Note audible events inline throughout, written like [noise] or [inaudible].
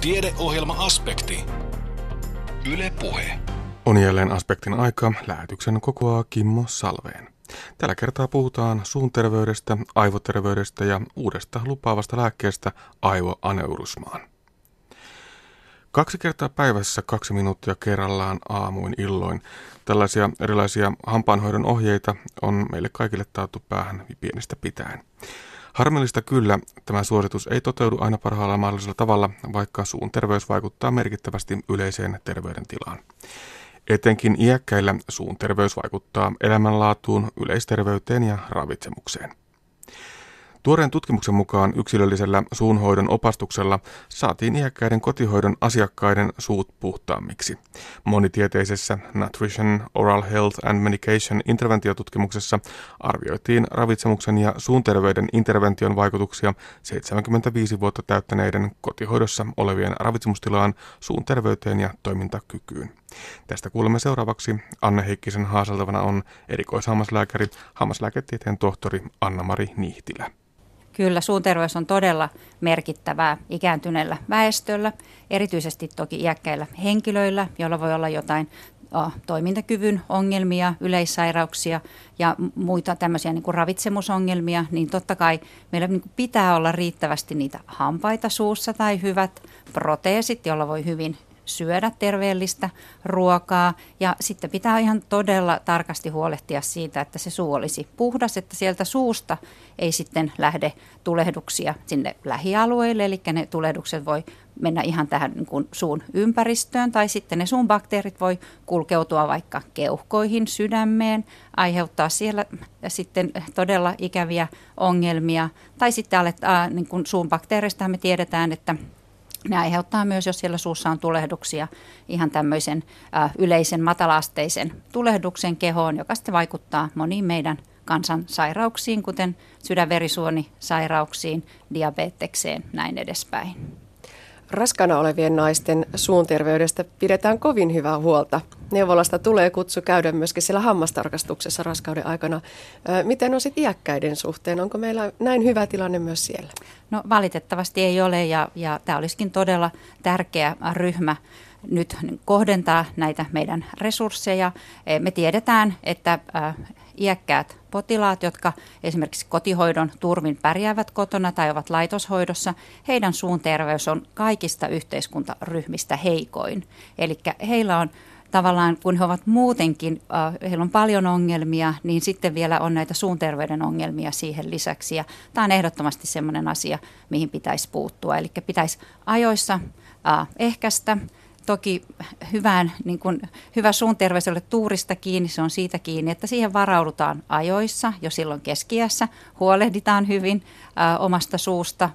Tiedeohjelma-aspekti. Yle Puhe. On jälleen aspektin aika. Lähetyksen kokoaa Kimmo Salveen. Tällä kertaa puhutaan suun terveydestä, aivoterveydestä ja uudesta lupaavasta lääkkeestä aivoaneurysmaan. Kaksi kertaa päivässä kaksi minuuttia kerrallaan aamuin illoin. Tällaisia erilaisia hampaanhoidon ohjeita on meille kaikille taattu päähän pienestä pitäen. Harmillista kyllä, tämä suositus ei toteudu aina parhaalla mahdollisella tavalla, vaikka suun terveys vaikuttaa merkittävästi yleiseen terveydentilaan. Etenkin iäkkäillä suun terveys vaikuttaa elämänlaatuun, yleisterveyteen ja ravitsemukseen. Tuoreen tutkimuksen mukaan yksilöllisellä suunhoidon opastuksella saatiin iäkkäiden kotihoidon asiakkaiden suut puhtaammiksi. Monitieteisessä Nutrition, Oral Health and Medication interventiotutkimuksessa arvioitiin ravitsemuksen ja suunterveyden intervention vaikutuksia 75 vuotta täyttäneiden kotihoidossa olevien ravitsemustilaan, suun terveyteen ja toimintakykyyn. Tästä kuulemme seuraavaksi. Anne Heikkisen haaseltavana on erikoishammaslääkäri, hammaslääketieteen tohtori Anna-Mari Nihtilä. Kyllä, suun terveys on todella merkittävää ikääntyneellä väestöllä, erityisesti toki iäkkäillä henkilöillä, joilla voi olla jotain toimintakyvyn ongelmia, yleissairauksia ja muita tämmöisiä niin kuin ravitsemusongelmia, niin totta kai meillä niin kuin pitää olla riittävästi niitä hampaita suussa tai hyvät proteesit, joilla voi hyvin syödä terveellistä ruokaa. Ja sitten pitää ihan todella tarkasti huolehtia siitä, että se suu olisi puhdas, että sieltä suusta ei sitten lähde tulehduksia sinne lähialueille, eli ne tulehdukset voi mennä ihan tähän niin kuin suun ympäristöön tai sitten ne suun bakteerit voi kulkeutua vaikka keuhkoihin, sydämeen, aiheuttaa siellä sitten todella ikäviä ongelmia. Tai sitten aletaan, niin kuin suun bakteereista me tiedetään, että ne aiheuttaa myös, jos siellä suussa on tulehduksia, ihan tämmöisen ä, yleisen matalaasteisen tulehduksen kehoon, joka sitten vaikuttaa moniin meidän kansansairauksiin, kuten sydänverisuonisairauksiin, diabetekseen, näin edespäin. Raskana olevien naisten suun terveydestä pidetään kovin hyvää huolta. Neuvolasta tulee kutsu käydä myöskin siellä hammastarkastuksessa raskauden aikana. Miten on sitten iäkkäiden suhteen? Onko meillä näin hyvä tilanne myös siellä? No valitettavasti ei ole ja, ja tämä olisikin todella tärkeä ryhmä nyt kohdentaa näitä meidän resursseja. E, me tiedetään, että iäkkäät potilaat, jotka esimerkiksi kotihoidon turvin pärjäävät kotona tai ovat laitoshoidossa, heidän suun terveys on kaikista yhteiskuntaryhmistä heikoin. Eli heillä on tavallaan, kun he ovat muutenkin, äh, heillä on paljon ongelmia, niin sitten vielä on näitä suun terveyden ongelmia siihen lisäksi. Ja tämä on ehdottomasti sellainen asia, mihin pitäisi puuttua. Eli pitäisi ajoissa äh, ehkäistä toki hyvään, niin kuin, hyvä suun terveys ole tuurista kiinni, se on siitä kiinni, että siihen varaudutaan ajoissa jo silloin keskiässä, huolehditaan hyvin ä, omasta suusta,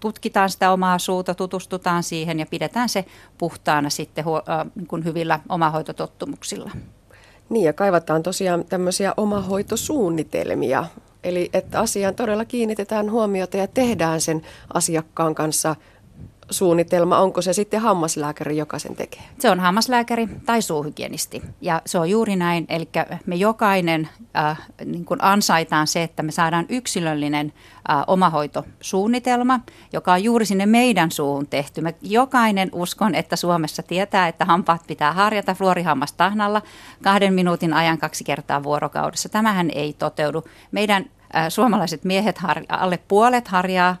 tutkitaan sitä omaa suuta, tutustutaan siihen ja pidetään se puhtaana sitten ä, niin kuin hyvillä omahoitotottumuksilla. Niin ja kaivataan tosiaan tämmöisiä omahoitosuunnitelmia, eli että asiaan todella kiinnitetään huomiota ja tehdään sen asiakkaan kanssa suunnitelma, onko se sitten hammaslääkäri, joka sen tekee? Se on hammaslääkäri tai suuhygienisti ja se on juuri näin. Eli me jokainen äh, niin kuin ansaitaan se, että me saadaan yksilöllinen äh, omahoitosuunnitelma, joka on juuri sinne meidän suuhun tehty. Me jokainen uskon, että Suomessa tietää, että hampaat pitää harjata fluorihammastahnalla kahden minuutin ajan kaksi kertaa vuorokaudessa. Tämähän ei toteudu. Meidän äh, suomalaiset miehet, har, alle puolet harjaa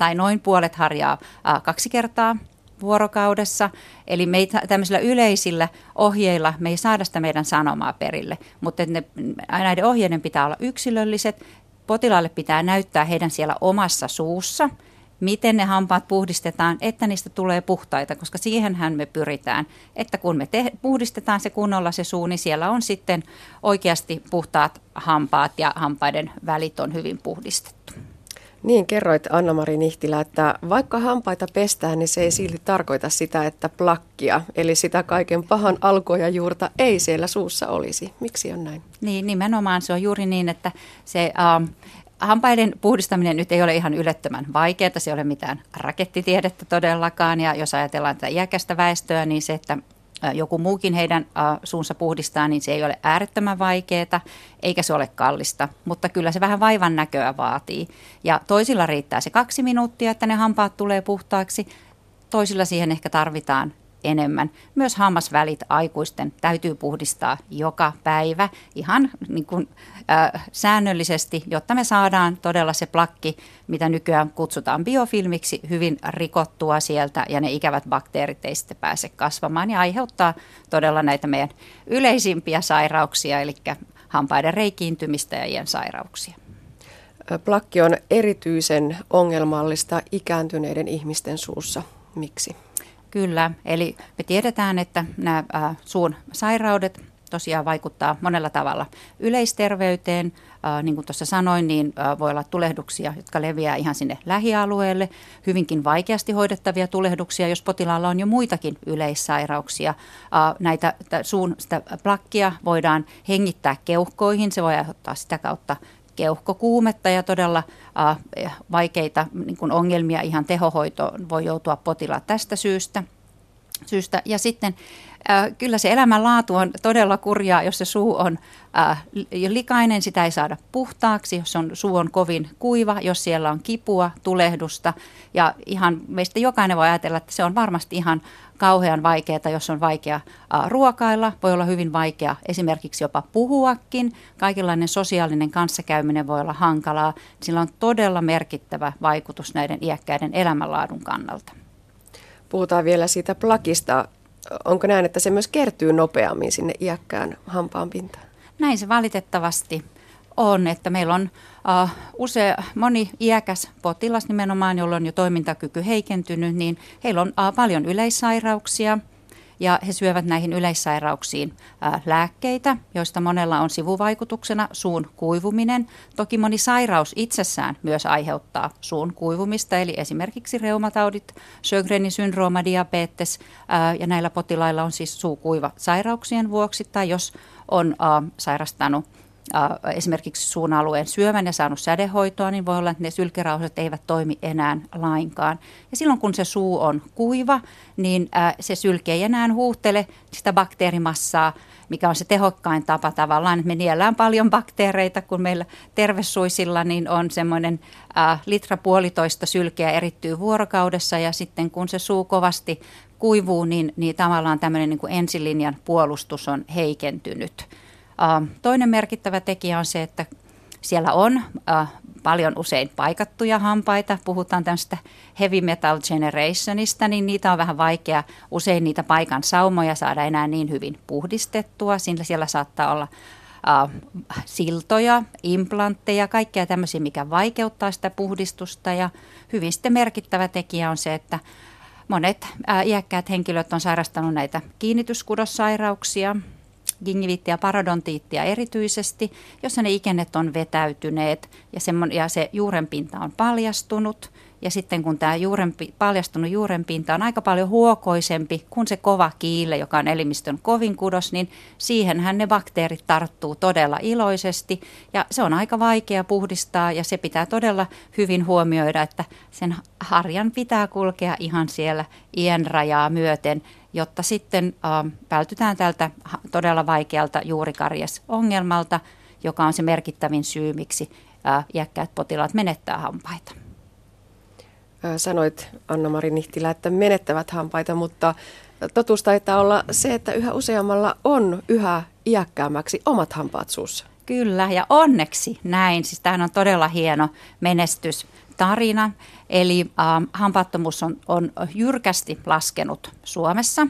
tai noin puolet harjaa kaksi kertaa vuorokaudessa. Eli me ei, tämmöisillä yleisillä ohjeilla me ei saada sitä meidän sanomaa perille, mutta ne, näiden ohjeiden pitää olla yksilölliset. Potilaalle pitää näyttää heidän siellä omassa suussa, miten ne hampaat puhdistetaan, että niistä tulee puhtaita, koska siihenhän me pyritään, että kun me te- puhdistetaan se kunnolla se suu, niin siellä on sitten oikeasti puhtaat hampaat ja hampaiden välit on hyvin puhdistettu. Niin, kerroit Anna-Mari Nihtilä, että vaikka hampaita pestään, niin se ei silti tarkoita sitä, että plakkia, eli sitä kaiken pahan alkua ja juurta ei siellä suussa olisi. Miksi on näin? Niin, nimenomaan se on juuri niin, että se... Ähm, Hampaiden puhdistaminen nyt ei ole ihan ylettömän vaikeaa, se ei ole mitään rakettitiedettä todellakaan. Ja jos ajatellaan tätä iäkästä väestöä, niin se, että joku muukin heidän suunsa puhdistaa, niin se ei ole äärettömän vaikeaa, eikä se ole kallista, mutta kyllä se vähän vaivan näköä vaatii. Ja toisilla riittää se kaksi minuuttia, että ne hampaat tulee puhtaaksi. toisilla siihen ehkä tarvitaan enemmän. Myös hammasvälit aikuisten täytyy puhdistaa joka päivä ihan niin kuin, äh, säännöllisesti, jotta me saadaan todella se plakki, mitä nykyään kutsutaan biofilmiksi, hyvin rikottua sieltä ja ne ikävät bakteerit ei sitten pääse kasvamaan ja aiheuttaa todella näitä meidän yleisimpiä sairauksia, eli hampaiden reikiintymistä ja iän sairauksia. Plakki on erityisen ongelmallista ikääntyneiden ihmisten suussa. Miksi? Kyllä, eli me tiedetään, että nämä äh, suun sairaudet tosiaan vaikuttaa monella tavalla yleisterveyteen. Äh, niin kuin tuossa sanoin, niin äh, voi olla tulehduksia, jotka leviää ihan sinne lähialueelle, hyvinkin vaikeasti hoidettavia tulehduksia, jos potilaalla on jo muitakin yleissairauksia. Näitä suun sitä plakkia voidaan hengittää keuhkoihin, se voi aiheuttaa sitä kautta keuhkokuumetta ja todella äh, vaikeita niin kuin ongelmia ihan tehohoitoon voi joutua potilaat tästä syystä. syystä. Ja sitten äh, kyllä se elämänlaatu on todella kurjaa, jos se suu on äh, likainen, sitä ei saada puhtaaksi, jos on, suu on kovin kuiva, jos siellä on kipua, tulehdusta. Ja ihan meistä jokainen voi ajatella, että se on varmasti ihan kauhean vaikeaa, jos on vaikea ruokailla, voi olla hyvin vaikea esimerkiksi jopa puhuakin. Kaikenlainen sosiaalinen kanssakäyminen voi olla hankalaa. Sillä on todella merkittävä vaikutus näiden iäkkäiden elämänlaadun kannalta. Puhutaan vielä siitä plakista. Onko näin, että se myös kertyy nopeammin sinne iäkkään hampaan pintaan? Näin se valitettavasti on, että meillä on uh, usea, moni iäkäs potilas nimenomaan, jolla on jo toimintakyky heikentynyt, niin heillä on uh, paljon yleissairauksia ja he syövät näihin yleissairauksiin lääkkeitä, joista monella on sivuvaikutuksena suun kuivuminen. Toki moni sairaus itsessään myös aiheuttaa suun kuivumista, eli esimerkiksi reumataudit, Sjögrenin syndrooma, diabetes ja näillä potilailla on siis suukuiva sairauksien vuoksi tai jos on sairastanut esimerkiksi suun alueen syövän ja saanut sädehoitoa, niin voi olla, että ne sylkerauhaset eivät toimi enää lainkaan. Ja silloin kun se suu on kuiva, niin se sylke ei enää huuhtele sitä bakteerimassaa, mikä on se tehokkain tapa tavallaan, että me niellään paljon bakteereita, kun meillä tervesuisilla niin on semmoinen litra puolitoista sylkeä erittyy vuorokaudessa ja sitten kun se suu kovasti kuivuu, niin, niin tavallaan tämmöinen niin kuin ensilinjan puolustus on heikentynyt. Toinen merkittävä tekijä on se, että siellä on paljon usein paikattuja hampaita. Puhutaan tämmöistä heavy metal generationista, niin niitä on vähän vaikea usein niitä paikan saumoja saada enää niin hyvin puhdistettua. Sillä siellä saattaa olla siltoja, implantteja, kaikkea tämmöisiä, mikä vaikeuttaa sitä puhdistusta. Ja hyvin sitten merkittävä tekijä on se, että monet iäkkäät henkilöt on sairastanut näitä kiinnityskudossairauksia, gingiviittia ja parodontiittia erityisesti, jossa ne ikennet on vetäytyneet ja, semmon, ja se juurenpinta on paljastunut. Ja sitten kun tämä juurenpi, paljastunut juurenpinta on aika paljon huokoisempi kuin se kova kiille, joka on elimistön kovin kudos, niin siihenhän ne bakteerit tarttuu todella iloisesti. Ja se on aika vaikea puhdistaa ja se pitää todella hyvin huomioida, että sen harjan pitää kulkea ihan siellä iän rajaa myöten jotta sitten äh, vältytään tältä todella vaikealta juurikarjesongelmalta, joka on se merkittävin syy, miksi äh, iäkkäät potilaat menettää hampaita. Sanoit Anna-Mari Nihtilä, että menettävät hampaita, mutta totuus taitaa olla se, että yhä useammalla on yhä iäkkäämmäksi omat hampaat suussa. Kyllä, ja onneksi näin. Siis tämähän on todella hieno menestys tarina. Eli äh, hampaattomuus on, on jyrkästi laskenut Suomessa.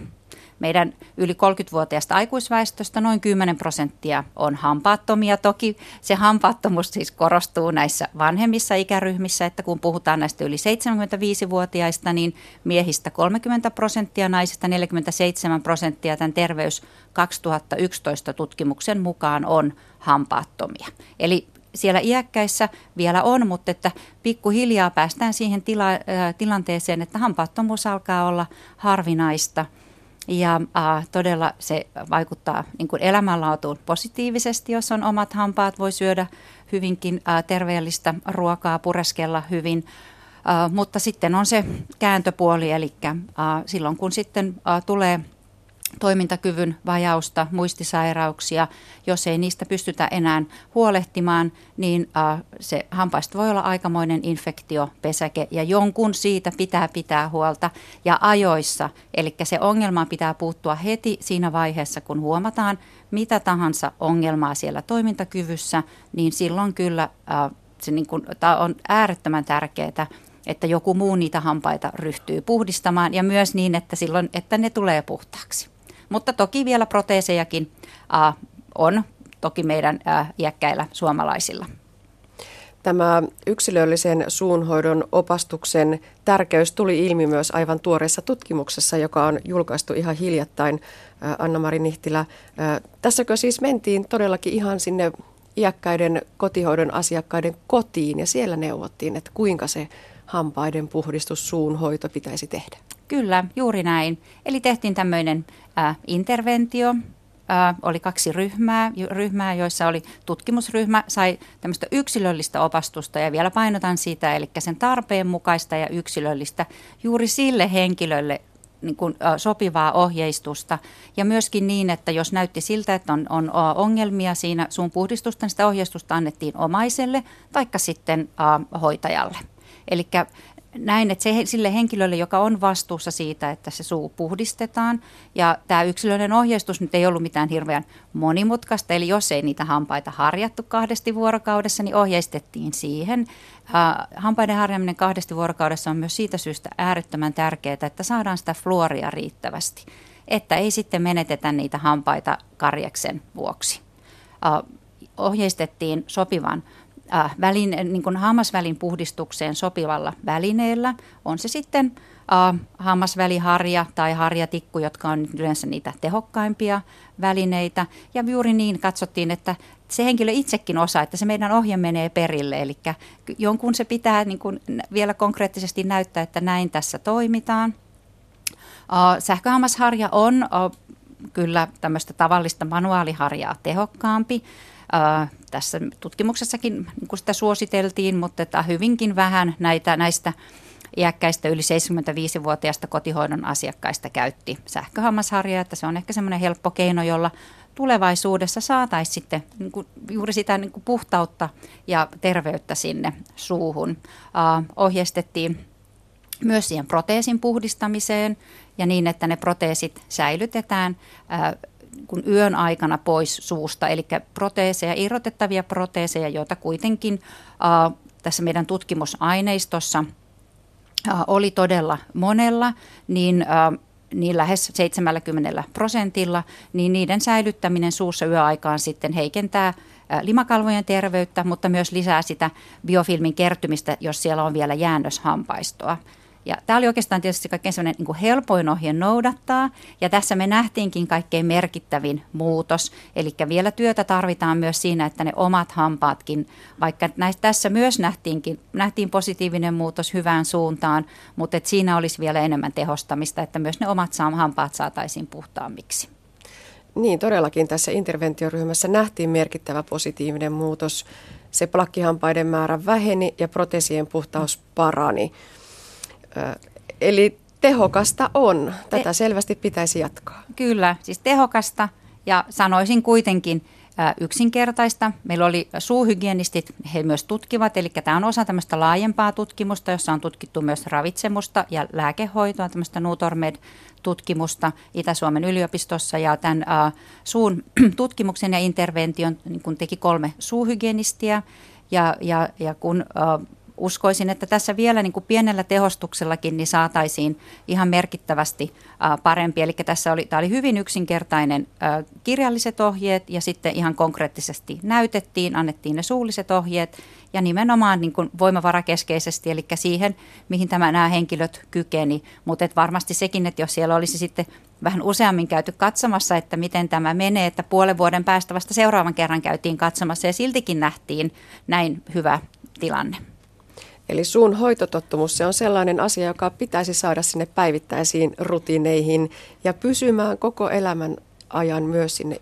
Meidän yli 30-vuotiaasta aikuisväestöstä noin 10 prosenttia on hampaattomia. Toki se hampaattomuus siis korostuu näissä vanhemmissa ikäryhmissä, että kun puhutaan näistä yli 75-vuotiaista, niin miehistä 30 prosenttia, naisista 47 prosenttia tämän terveys 2011 tutkimuksen mukaan on hampaattomia. Eli siellä iäkkäissä vielä on, mutta että pikkuhiljaa päästään siihen tila, tilanteeseen, että hampaattomuus alkaa olla harvinaista. Ja ä, todella se vaikuttaa niin kuin elämänlaatuun positiivisesti, jos on omat hampaat, voi syödä hyvinkin ä, terveellistä ruokaa, pureskella hyvin. mutta sitten on se kääntöpuoli, eli silloin kun sitten tulee toimintakyvyn vajausta, muistisairauksia. Jos ei niistä pystytä enää huolehtimaan, niin äh, se hampaista voi olla aikamoinen infektiopesäke ja jonkun siitä pitää pitää huolta ja ajoissa. Eli se ongelma pitää puuttua heti siinä vaiheessa, kun huomataan mitä tahansa ongelmaa siellä toimintakyvyssä, niin silloin kyllä äh, se niin kuin, on äärettömän tärkeää, että joku muu niitä hampaita ryhtyy puhdistamaan ja myös niin, että silloin, että ne tulee puhtaaksi. Mutta toki vielä proteesejakin äh, on toki meidän äh, iäkkäillä suomalaisilla. Tämä yksilöllisen suunhoidon opastuksen tärkeys tuli ilmi myös aivan tuoreessa tutkimuksessa, joka on julkaistu ihan hiljattain, Anna-Mari Nihtilä. Tässäkö siis mentiin todellakin ihan sinne iäkkäiden kotihoidon asiakkaiden kotiin ja siellä neuvottiin, että kuinka se hampaiden puhdistus, suunhoito pitäisi tehdä? Kyllä, juuri näin. Eli tehtiin tämmöinen interventio. Oli kaksi ryhmää, ryhmää, joissa oli tutkimusryhmä, sai tämmöistä yksilöllistä opastusta ja vielä painotan sitä, eli sen tarpeen mukaista ja yksilöllistä juuri sille henkilölle, niin kuin, sopivaa ohjeistusta. Ja myöskin niin, että jos näytti siltä, että on, on ongelmia siinä suun puhdistusta, niin sitä ohjeistusta annettiin omaiselle taikka sitten hoitajalle. Eli näin, että se, sille henkilölle, joka on vastuussa siitä, että se suu puhdistetaan, ja tämä yksilöllinen ohjeistus nyt ei ollut mitään hirveän monimutkaista, eli jos ei niitä hampaita harjattu kahdesti vuorokaudessa, niin ohjeistettiin siihen. Hampaiden harjaminen kahdesti vuorokaudessa on myös siitä syystä äärettömän tärkeää, että saadaan sitä fluoria riittävästi, että ei sitten menetetä niitä hampaita karjaksen vuoksi. Ohjeistettiin sopivan äh, välin, niin kuin hammasvälin puhdistukseen sopivalla välineellä. On se sitten äh, hammasväliharja tai harjatikku, jotka on yleensä niitä tehokkaimpia välineitä. Ja juuri niin katsottiin, että se henkilö itsekin osaa, että se meidän ohje menee perille. Eli jonkun se pitää niin kuin vielä konkreettisesti näyttää, että näin tässä toimitaan. Äh, sähköhammasharja on äh, kyllä tämmöistä tavallista manuaaliharjaa tehokkaampi. Äh, tässä tutkimuksessakin niin sitä suositeltiin, mutta että hyvinkin vähän näitä, näistä iäkkäistä yli 75-vuotiaista kotihoidon asiakkaista käytti sähköhammasharjaa, että se on ehkä semmoinen helppo keino, jolla tulevaisuudessa saataisiin sitten niin kuin juuri sitä niin kuin puhtautta ja terveyttä sinne suuhun. Uh, ohjeistettiin myös siihen proteesin puhdistamiseen ja niin, että ne proteesit säilytetään uh, kun yön aikana pois suusta, eli proteeseja, irrotettavia proteeseja, joita kuitenkin äh, tässä meidän tutkimusaineistossa äh, oli todella monella, niin äh, niin lähes 70 prosentilla, niin niiden säilyttäminen suussa yöaikaan sitten heikentää limakalvojen terveyttä, mutta myös lisää sitä biofilmin kertymistä, jos siellä on vielä jäännöshampaistoa. Ja tämä oli oikeastaan tietysti kaikkein sellainen niin helpoin ohje noudattaa, ja tässä me nähtiinkin kaikkein merkittävin muutos. Eli vielä työtä tarvitaan myös siinä, että ne omat hampaatkin, vaikka näistä, tässä myös nähtiinkin, nähtiin positiivinen muutos hyvään suuntaan, mutta että siinä olisi vielä enemmän tehostamista, että myös ne omat hampaat saataisiin puhtaammiksi. Niin, todellakin tässä interventioryhmässä nähtiin merkittävä positiivinen muutos. Se plakkihampaiden määrä väheni ja protesien puhtaus parani. Eli tehokasta on. Tätä selvästi pitäisi jatkaa. Kyllä, siis tehokasta ja sanoisin kuitenkin yksinkertaista. Meillä oli suuhygienistit, he myös tutkivat, eli tämä on osa tämmöistä laajempaa tutkimusta, jossa on tutkittu myös ravitsemusta ja lääkehoitoa, tämmöistä Nutormed-tutkimusta Itä-Suomen yliopistossa. Ja tämän suun [clears throat] tutkimuksen ja intervention niin kun teki kolme suuhygienistiä. Ja, ja, ja kun uskoisin, että tässä vielä niin kuin pienellä tehostuksellakin niin saataisiin ihan merkittävästi parempi. Eli tässä oli, tämä oli hyvin yksinkertainen kirjalliset ohjeet ja sitten ihan konkreettisesti näytettiin, annettiin ne suulliset ohjeet ja nimenomaan niin kuin voimavarakeskeisesti, eli siihen, mihin tämä, nämä henkilöt kykeni. Mutta varmasti sekin, että jos siellä olisi sitten vähän useammin käyty katsomassa, että miten tämä menee, että puolen vuoden päästä vasta seuraavan kerran käytiin katsomassa ja siltikin nähtiin näin hyvä tilanne. Eli suun hoitotottumus, se on sellainen asia, joka pitäisi saada sinne päivittäisiin rutiineihin ja pysymään koko elämän ajan myös sinne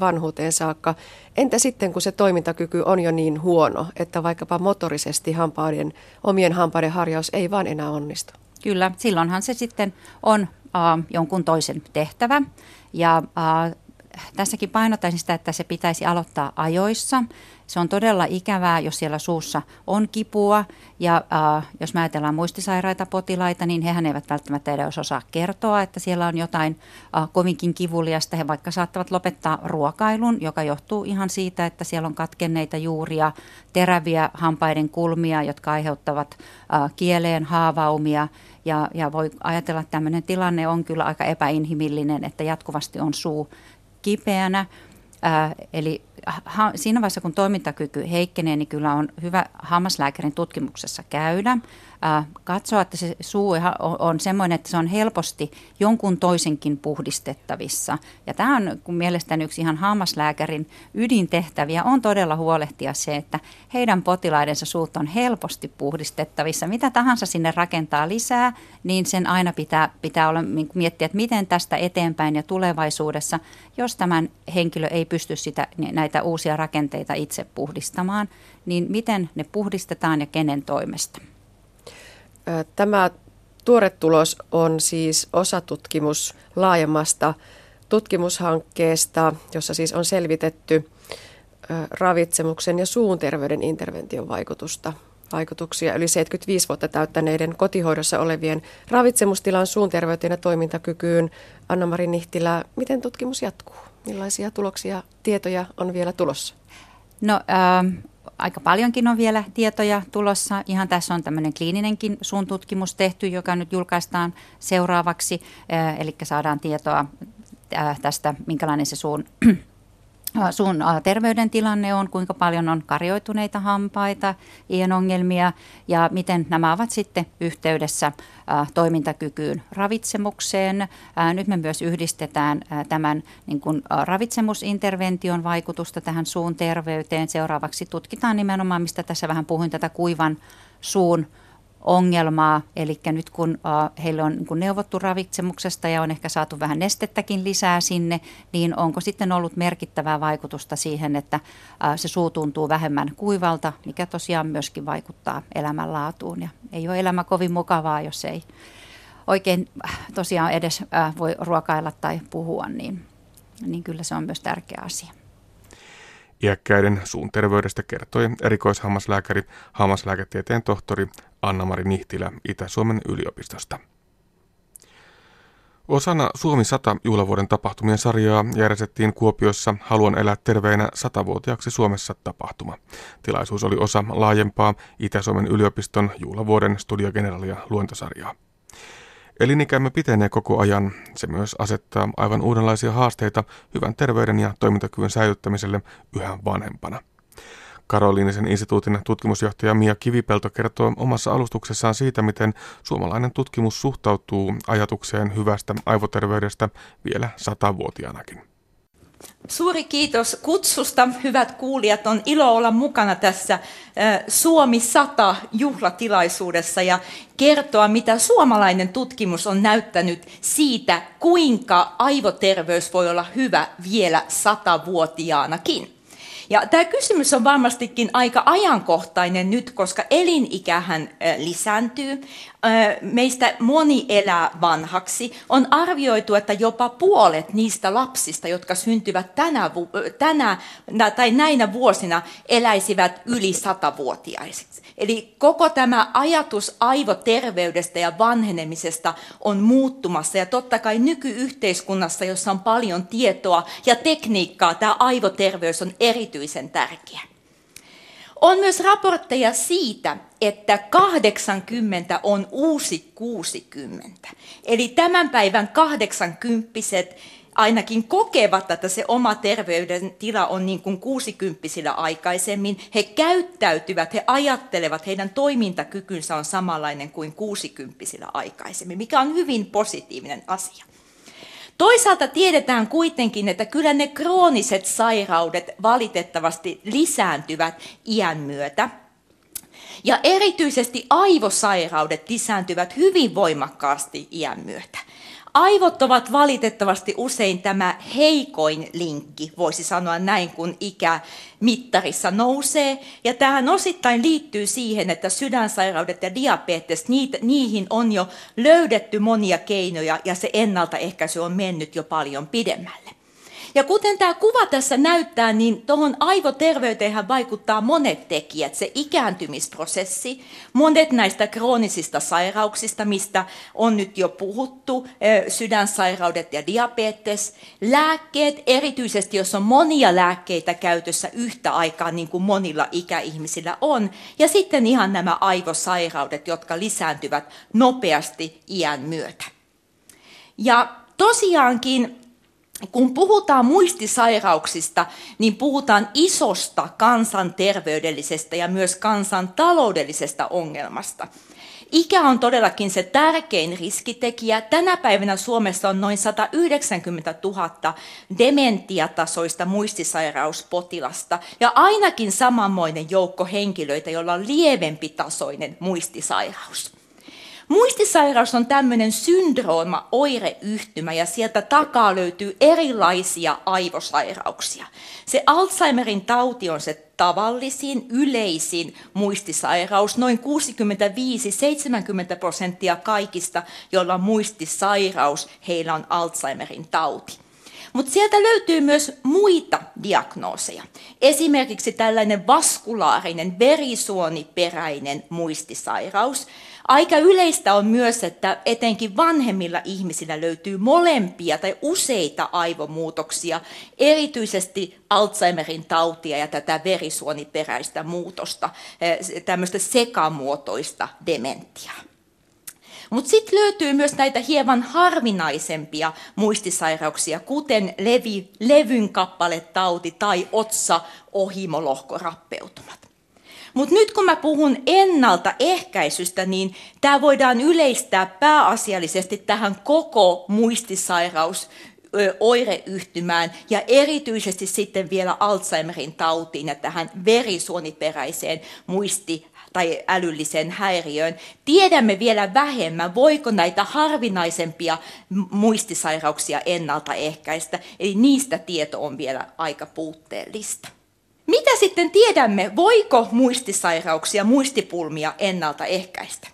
vanhuuteen saakka. Entä sitten, kun se toimintakyky on jo niin huono, että vaikkapa motorisesti hampaiden, omien hampaiden harjaus ei vaan enää onnistu? Kyllä, silloinhan se sitten on äh, jonkun toisen tehtävä. Ja äh, tässäkin painottaisin sitä, että se pitäisi aloittaa ajoissa. Se on todella ikävää, jos siellä suussa on kipua ja äh, jos mä ajatellaan muistisairaita potilaita, niin hehän eivät välttämättä edes osaa kertoa, että siellä on jotain äh, kovinkin kivuliasta. He vaikka saattavat lopettaa ruokailun, joka johtuu ihan siitä, että siellä on katkenneita juuria, teräviä hampaiden kulmia, jotka aiheuttavat äh, kieleen haavaumia. Ja, ja voi ajatella, että tämmöinen tilanne on kyllä aika epäinhimillinen, että jatkuvasti on suu kipeänä. Eli ha, siinä vaiheessa, kun toimintakyky heikkenee, niin kyllä on hyvä hammaslääkärin tutkimuksessa käydä katsoa, että se suu on semmoinen, että se on helposti jonkun toisenkin puhdistettavissa. Ja tämä on mielestäni yksi ihan hammaslääkärin ydintehtäviä, on todella huolehtia se, että heidän potilaidensa suut on helposti puhdistettavissa. Mitä tahansa sinne rakentaa lisää, niin sen aina pitää, pitää olla, niin miettiä, että miten tästä eteenpäin ja tulevaisuudessa, jos tämän henkilö ei pysty sitä, näitä uusia rakenteita itse puhdistamaan, niin miten ne puhdistetaan ja kenen toimesta. Tämä tuore tulos on siis osatutkimus laajemmasta tutkimushankkeesta, jossa siis on selvitetty ravitsemuksen ja suun terveyden intervention vaikutusta vaikutuksia yli 75 vuotta täyttäneiden kotihoidossa olevien ravitsemustilan suun terveyteen ja toimintakykyyn. Anna-Mari Nihtilä, miten tutkimus jatkuu? Millaisia tuloksia, tietoja on vielä tulossa? No, äh, aika paljonkin on vielä tietoja tulossa. Ihan tässä on tämmöinen kliininenkin suun tutkimus tehty, joka nyt julkaistaan seuraavaksi. Eli saadaan tietoa tästä, minkälainen se suun sun terveydentilanne on, kuinka paljon on karjoituneita hampaita, ienongelmia ja miten nämä ovat sitten yhteydessä toimintakykyyn ravitsemukseen. Nyt me myös yhdistetään tämän niin kuin ravitsemusintervention vaikutusta tähän suun terveyteen. Seuraavaksi tutkitaan nimenomaan, mistä tässä vähän puhuin, tätä kuivan suun ongelmaa. Eli nyt kun uh, heille on niin neuvottu ravitsemuksesta ja on ehkä saatu vähän nestettäkin lisää sinne, niin onko sitten ollut merkittävää vaikutusta siihen, että uh, se suu tuntuu vähemmän kuivalta, mikä tosiaan myöskin vaikuttaa elämänlaatuun. Ja ei ole elämä kovin mukavaa, jos ei oikein äh, tosiaan edes voi ruokailla tai puhua, niin, niin kyllä se on myös tärkeä asia. Iäkkäiden suun terveydestä kertoi erikoishammaslääkäri, hammaslääketieteen tohtori Anna-Mari Nihtilä Itä-Suomen yliopistosta. Osana Suomi 100 juhlavuoden tapahtumien sarjaa järjestettiin Kuopiossa Haluan elää terveenä satavuotiaaksi Suomessa tapahtuma. Tilaisuus oli osa laajempaa Itä-Suomen yliopiston juhlavuoden studiogeneralia luentosarjaa. Elinikämme pitenee koko ajan. Se myös asettaa aivan uudenlaisia haasteita hyvän terveyden ja toimintakyvyn säilyttämiselle yhä vanhempana. Karoliinisen instituutin tutkimusjohtaja Mia Kivipelto kertoo omassa alustuksessaan siitä, miten suomalainen tutkimus suhtautuu ajatukseen hyvästä aivoterveydestä vielä satavuotiaanakin. Suuri kiitos kutsusta. Hyvät kuulijat, on ilo olla mukana tässä Suomi 100 juhlatilaisuudessa ja kertoa, mitä suomalainen tutkimus on näyttänyt siitä, kuinka aivoterveys voi olla hyvä vielä satavuotiaanakin. Ja tämä kysymys on varmastikin aika ajankohtainen nyt, koska elinikähän lisääntyy. Meistä moni elää vanhaksi. On arvioitu, että jopa puolet niistä lapsista, jotka syntyvät tänä, tänä tai näinä vuosina, eläisivät yli satavuotiaisiksi. Eli koko tämä ajatus aivoterveydestä ja vanhenemisesta on muuttumassa. Ja totta kai nykyyhteiskunnassa, jossa on paljon tietoa ja tekniikkaa, tämä aivoterveys on erityisen tärkeä. On myös raportteja siitä, että 80 on uusi 60. Eli tämän päivän 80 ainakin kokevat, että se oma terveydentila on niin kuin 60 aikaisemmin. He käyttäytyvät, he ajattelevat, heidän toimintakykynsä on samanlainen kuin 60 aikaisemmin, mikä on hyvin positiivinen asia. Toisaalta tiedetään kuitenkin, että kyllä ne krooniset sairaudet valitettavasti lisääntyvät iän myötä. Ja erityisesti aivosairaudet lisääntyvät hyvin voimakkaasti iän myötä Aivot ovat valitettavasti usein tämä heikoin linkki, voisi sanoa näin, kun ikä mittarissa nousee. Ja tähän osittain liittyy siihen, että sydänsairaudet ja diabetes, niihin on jo löydetty monia keinoja ja se ennaltaehkäisy on mennyt jo paljon pidemmälle. Ja kuten tämä kuva tässä näyttää, niin tuohon aivoterveyteen vaikuttaa monet tekijät. Se ikääntymisprosessi, monet näistä kroonisista sairauksista, mistä on nyt jo puhuttu, sydänsairaudet ja diabetes, lääkkeet, erityisesti jos on monia lääkkeitä käytössä yhtä aikaa, niin kuin monilla ikäihmisillä on, ja sitten ihan nämä aivosairaudet, jotka lisääntyvät nopeasti iän myötä. Ja tosiaankin kun puhutaan muistisairauksista, niin puhutaan isosta kansanterveydellisestä ja myös kansantaloudellisesta ongelmasta. Ikä on todellakin se tärkein riskitekijä. Tänä päivänä Suomessa on noin 190 000 dementiatasoista muistisairauspotilasta ja ainakin samanmoinen joukko henkilöitä, joilla on lievempi tasoinen muistisairaus. Muistisairaus on tämmöinen syndrooma, oireyhtymä ja sieltä takaa löytyy erilaisia aivosairauksia. Se Alzheimerin tauti on se tavallisin, yleisin muistisairaus. Noin 65-70 prosenttia kaikista, joilla on muistisairaus, heillä on Alzheimerin tauti. Mutta sieltä löytyy myös muita diagnooseja. Esimerkiksi tällainen vaskulaarinen verisuoniperäinen muistisairaus, Aika yleistä on myös, että etenkin vanhemmilla ihmisillä löytyy molempia tai useita aivomuutoksia, erityisesti Alzheimerin tautia ja tätä verisuoniperäistä muutosta, eh, tämmöistä sekamuotoista dementiaa. Mutta sitten löytyy myös näitä hieman harvinaisempia muistisairauksia, kuten levi, levyn kappaletauti tai otsa ohimolohkorappeutuma. Mutta nyt kun mä puhun ennaltaehkäisystä, niin tämä voidaan yleistää pääasiallisesti tähän koko muistisairaus oireyhtymään ja erityisesti sitten vielä Alzheimerin tautiin ja tähän verisuoniperäiseen muisti tai älylliseen häiriöön. Tiedämme vielä vähemmän, voiko näitä harvinaisempia muistisairauksia ennaltaehkäistä, eli niistä tieto on vielä aika puutteellista. Mitä sitten tiedämme, voiko muistisairauksia, muistipulmia ennaltaehkäistä?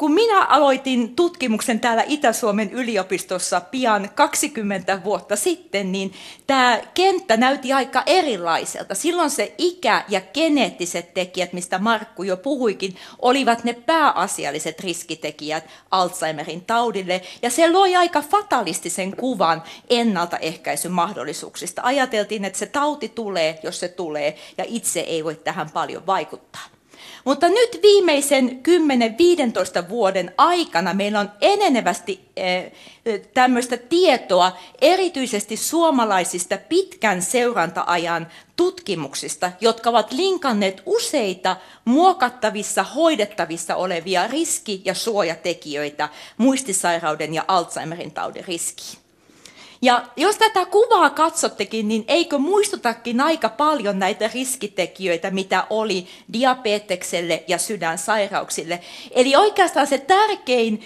Kun minä aloitin tutkimuksen täällä Itä-Suomen yliopistossa pian 20 vuotta sitten, niin tämä kenttä näytti aika erilaiselta. Silloin se ikä ja geneettiset tekijät, mistä Markku jo puhuikin, olivat ne pääasialliset riskitekijät Alzheimerin taudille. Ja se loi aika fatalistisen kuvan ennaltaehkäisyn mahdollisuuksista. Ajateltiin, että se tauti tulee, jos se tulee, ja itse ei voi tähän paljon vaikuttaa. Mutta nyt viimeisen 10-15 vuoden aikana meillä on enenevästi eh, tämmöistä tietoa erityisesti suomalaisista pitkän seurantaajan tutkimuksista, jotka ovat linkanneet useita muokattavissa, hoidettavissa olevia riski- ja suojatekijöitä muistisairauden ja Alzheimerin taudin riskiin. Ja jos tätä kuvaa katsottekin, niin eikö muistutakin aika paljon näitä riskitekijöitä, mitä oli diabetekselle ja sydänsairauksille. Eli oikeastaan se tärkein,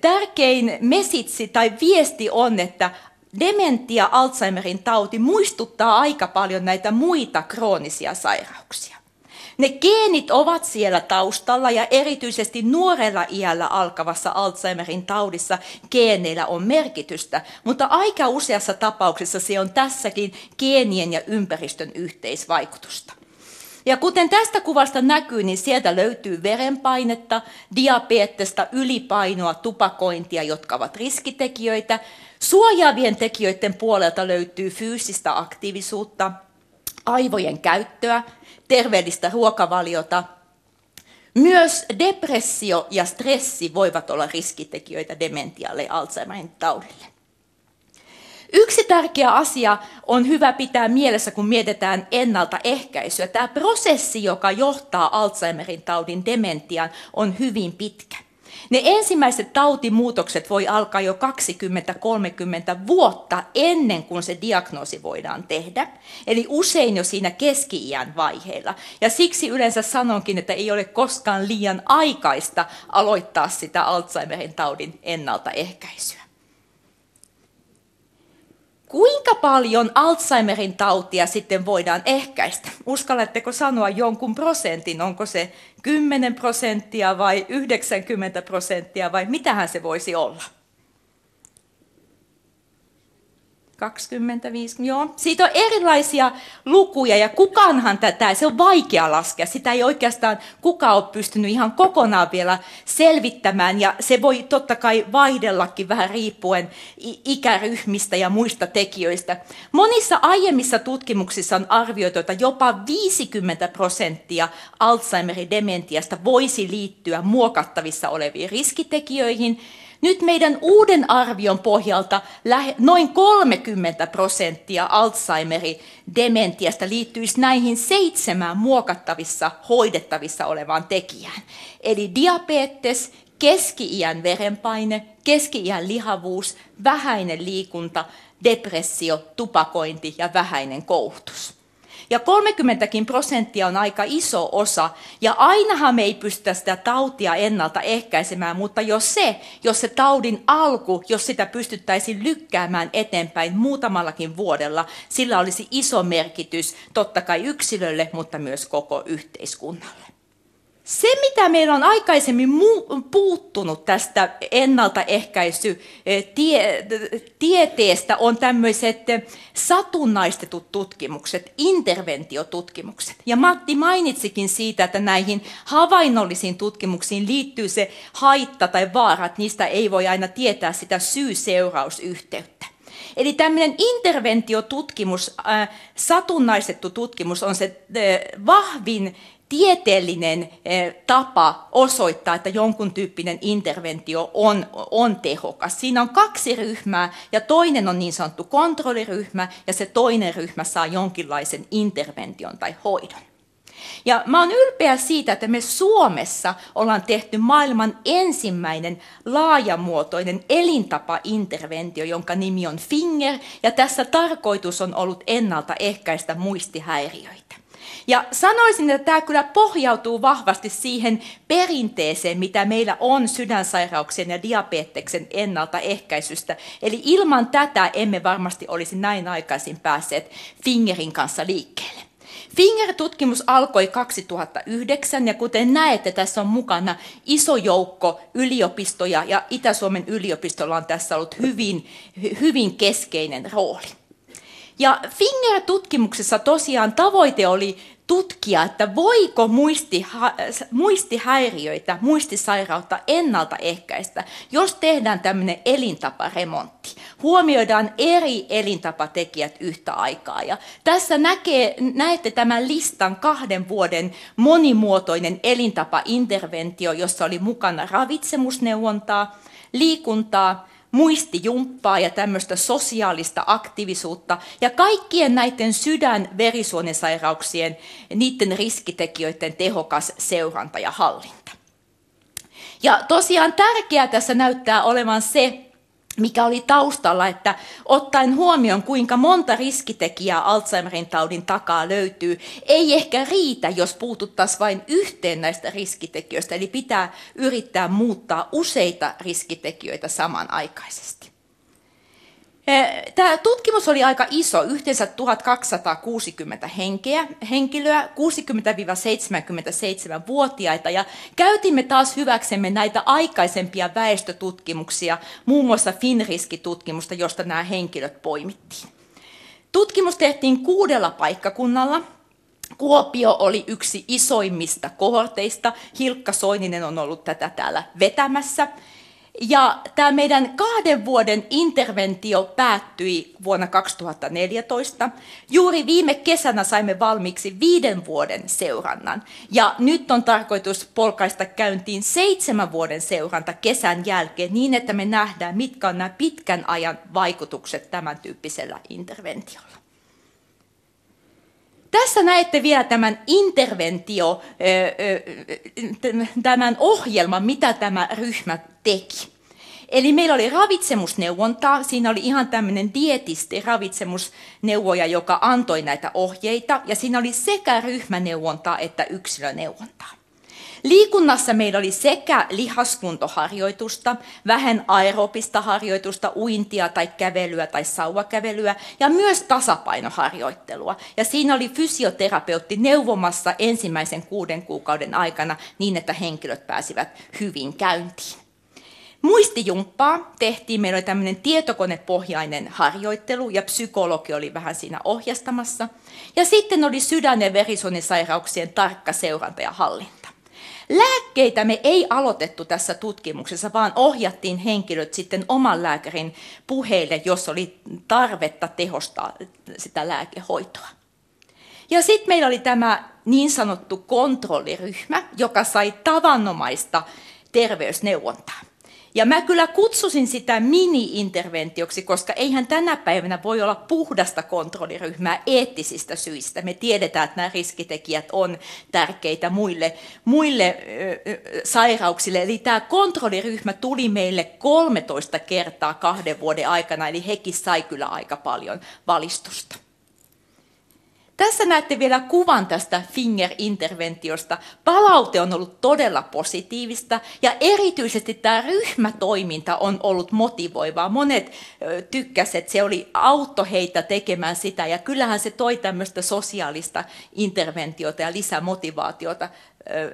tärkein mesitsi tai viesti on, että dementia, Alzheimerin tauti muistuttaa aika paljon näitä muita kroonisia sairauksia. Ne geenit ovat siellä taustalla ja erityisesti nuorella iällä alkavassa Alzheimerin taudissa geeneillä on merkitystä, mutta aika useassa tapauksessa se on tässäkin geenien ja ympäristön yhteisvaikutusta. Ja kuten tästä kuvasta näkyy, niin sieltä löytyy verenpainetta, diabetesta, ylipainoa, tupakointia, jotka ovat riskitekijöitä. Suojaavien tekijöiden puolelta löytyy fyysistä aktiivisuutta, aivojen käyttöä, terveellistä ruokavaliota. Myös depressio ja stressi voivat olla riskitekijöitä dementialle ja Alzheimerin taudille. Yksi tärkeä asia on hyvä pitää mielessä, kun mietitään ennaltaehkäisyä. Tämä prosessi, joka johtaa Alzheimerin taudin dementiaan, on hyvin pitkä. Ne ensimmäiset tautimuutokset voi alkaa jo 20-30 vuotta ennen kuin se diagnoosi voidaan tehdä. Eli usein jo siinä keski-iän vaiheella. Ja siksi yleensä sanonkin, että ei ole koskaan liian aikaista aloittaa sitä Alzheimerin taudin ennaltaehkäisyä. Kuinka paljon Alzheimerin tautia sitten voidaan ehkäistä? Uskallatteko sanoa jonkun prosentin? Onko se 10 prosenttia vai 90 prosenttia vai mitähän se voisi olla? 25, joo. Siitä on erilaisia lukuja ja kukaanhan tätä, se on vaikea laskea. Sitä ei oikeastaan kukaan ole pystynyt ihan kokonaan vielä selvittämään ja se voi totta kai vaihdellakin vähän riippuen ikäryhmistä ja muista tekijöistä. Monissa aiemmissa tutkimuksissa on arvioitu, että jopa 50 prosenttia Alzheimerin dementiasta voisi liittyä muokattavissa oleviin riskitekijöihin – nyt meidän uuden arvion pohjalta noin 30 prosenttia Alzheimerin dementiasta liittyisi näihin seitsemään muokattavissa, hoidettavissa olevaan tekijään. Eli diabetes, keski-iän verenpaine, keski-iän lihavuus, vähäinen liikunta, depressio, tupakointi ja vähäinen kouhtus. Ja 30 prosenttia on aika iso osa. Ja ainahan me ei pystytä sitä tautia ennaltaehkäisemään, mutta jos se, jos se taudin alku, jos sitä pystyttäisiin lykkäämään eteenpäin muutamallakin vuodella, sillä olisi iso merkitys totta kai yksilölle, mutta myös koko yhteiskunnalle. Se, mitä meillä on aikaisemmin puuttunut tästä ennaltaehkäisytieteestä, on tämmöiset satunnaistetut tutkimukset, interventiotutkimukset. Ja Matti mainitsikin siitä, että näihin havainnollisiin tutkimuksiin liittyy se haitta tai vaara, että niistä ei voi aina tietää sitä syy-seurausyhteyttä. Eli tämmöinen interventiotutkimus, äh, satunnaistettu tutkimus on se äh, vahvin tieteellinen eh, tapa osoittaa, että jonkun tyyppinen interventio on, on tehokas. Siinä on kaksi ryhmää ja toinen on niin sanottu kontrolliryhmä ja se toinen ryhmä saa jonkinlaisen intervention tai hoidon. Ja mä oon ylpeä siitä, että me Suomessa ollaan tehty maailman ensimmäinen laajamuotoinen elintapainterventio, jonka nimi on Finger, ja tässä tarkoitus on ollut ennaltaehkäistä muistihäiriöitä. Ja sanoisin, että tämä kyllä pohjautuu vahvasti siihen perinteeseen, mitä meillä on sydänsairauksien ja diabeteksen ennaltaehkäisystä. Eli ilman tätä emme varmasti olisi näin aikaisin päässeet Fingerin kanssa liikkeelle. Finger-tutkimus alkoi 2009 ja kuten näette, tässä on mukana iso joukko yliopistoja ja Itä-Suomen yliopistolla on tässä ollut hyvin, hyvin keskeinen rooli. Ja Finger-tutkimuksessa tosiaan tavoite oli tutkia, että voiko muistiha- muistihäiriöitä, muistisairautta ennaltaehkäistä, jos tehdään tämmöinen elintaparemontti. Huomioidaan eri elintapatekijät yhtä aikaa. Ja tässä näkee, näette tämän listan kahden vuoden monimuotoinen elintapainterventio, jossa oli mukana ravitsemusneuvontaa, liikuntaa, muistijumppaa ja tämmöistä sosiaalista aktiivisuutta ja kaikkien näiden sydän-verisuonisairauksien, niiden riskitekijöiden tehokas seuranta ja hallinta. Ja tosiaan tärkeää tässä näyttää olevan se, mikä oli taustalla, että ottaen huomioon kuinka monta riskitekijää Alzheimerin taudin takaa löytyy, ei ehkä riitä, jos puututtaisiin vain yhteen näistä riskitekijöistä, eli pitää yrittää muuttaa useita riskitekijöitä samanaikaisesti. Tämä tutkimus oli aika iso, yhteensä 1260 henkeä, henkilöä, 60-77-vuotiaita, ja käytimme taas hyväksemme näitä aikaisempia väestötutkimuksia, muun muassa Finriski-tutkimusta, josta nämä henkilöt poimittiin. Tutkimus tehtiin kuudella paikkakunnalla. Kuopio oli yksi isoimmista kohorteista. Hilkka Soininen on ollut tätä täällä vetämässä. Ja tämä meidän kahden vuoden interventio päättyi vuonna 2014. Juuri viime kesänä saimme valmiiksi viiden vuoden seurannan. Ja nyt on tarkoitus polkaista käyntiin seitsemän vuoden seuranta kesän jälkeen niin, että me nähdään, mitkä on nämä pitkän ajan vaikutukset tämän tyyppisellä interventiolla. Tässä näette vielä tämän interventio, tämän ohjelman, mitä tämä ryhmä teki. Eli meillä oli ravitsemusneuvontaa, siinä oli ihan tämmöinen dietisti, ravitsemusneuvoja, joka antoi näitä ohjeita, ja siinä oli sekä ryhmäneuvontaa että yksilöneuvontaa. Liikunnassa meillä oli sekä lihaskuntoharjoitusta, vähän aerobista harjoitusta, uintia tai kävelyä tai sauvakävelyä ja myös tasapainoharjoittelua. Ja siinä oli fysioterapeutti neuvomassa ensimmäisen kuuden kuukauden aikana niin, että henkilöt pääsivät hyvin käyntiin. Muistijumppaa tehtiin, meillä oli tämmöinen tietokonepohjainen harjoittelu ja psykologi oli vähän siinä ohjastamassa. Ja sitten oli sydän- ja verisuonisairauksien tarkka seuranta ja hallinta. Lääkkeitä me ei aloitettu tässä tutkimuksessa, vaan ohjattiin henkilöt sitten oman lääkärin puheille, jos oli tarvetta tehostaa sitä lääkehoitoa. Ja sitten meillä oli tämä niin sanottu kontrolliryhmä, joka sai tavanomaista terveysneuvontaa. Ja mä kyllä kutsusin sitä mini-interventioksi, koska eihän tänä päivänä voi olla puhdasta kontrolliryhmää eettisistä syistä. Me tiedetään, että nämä riskitekijät on tärkeitä muille, muille ö, sairauksille. Eli tämä kontrolliryhmä tuli meille 13 kertaa kahden vuoden aikana, eli hekin sai kyllä aika paljon valistusta. Tässä näette vielä kuvan tästä Finger-interventiosta. Palaute on ollut todella positiivista ja erityisesti tämä ryhmätoiminta on ollut motivoivaa. Monet tykkäsivät, että se oli auto heitä tekemään sitä ja kyllähän se toi tämmöistä sosiaalista interventiota ja lisämotivaatiota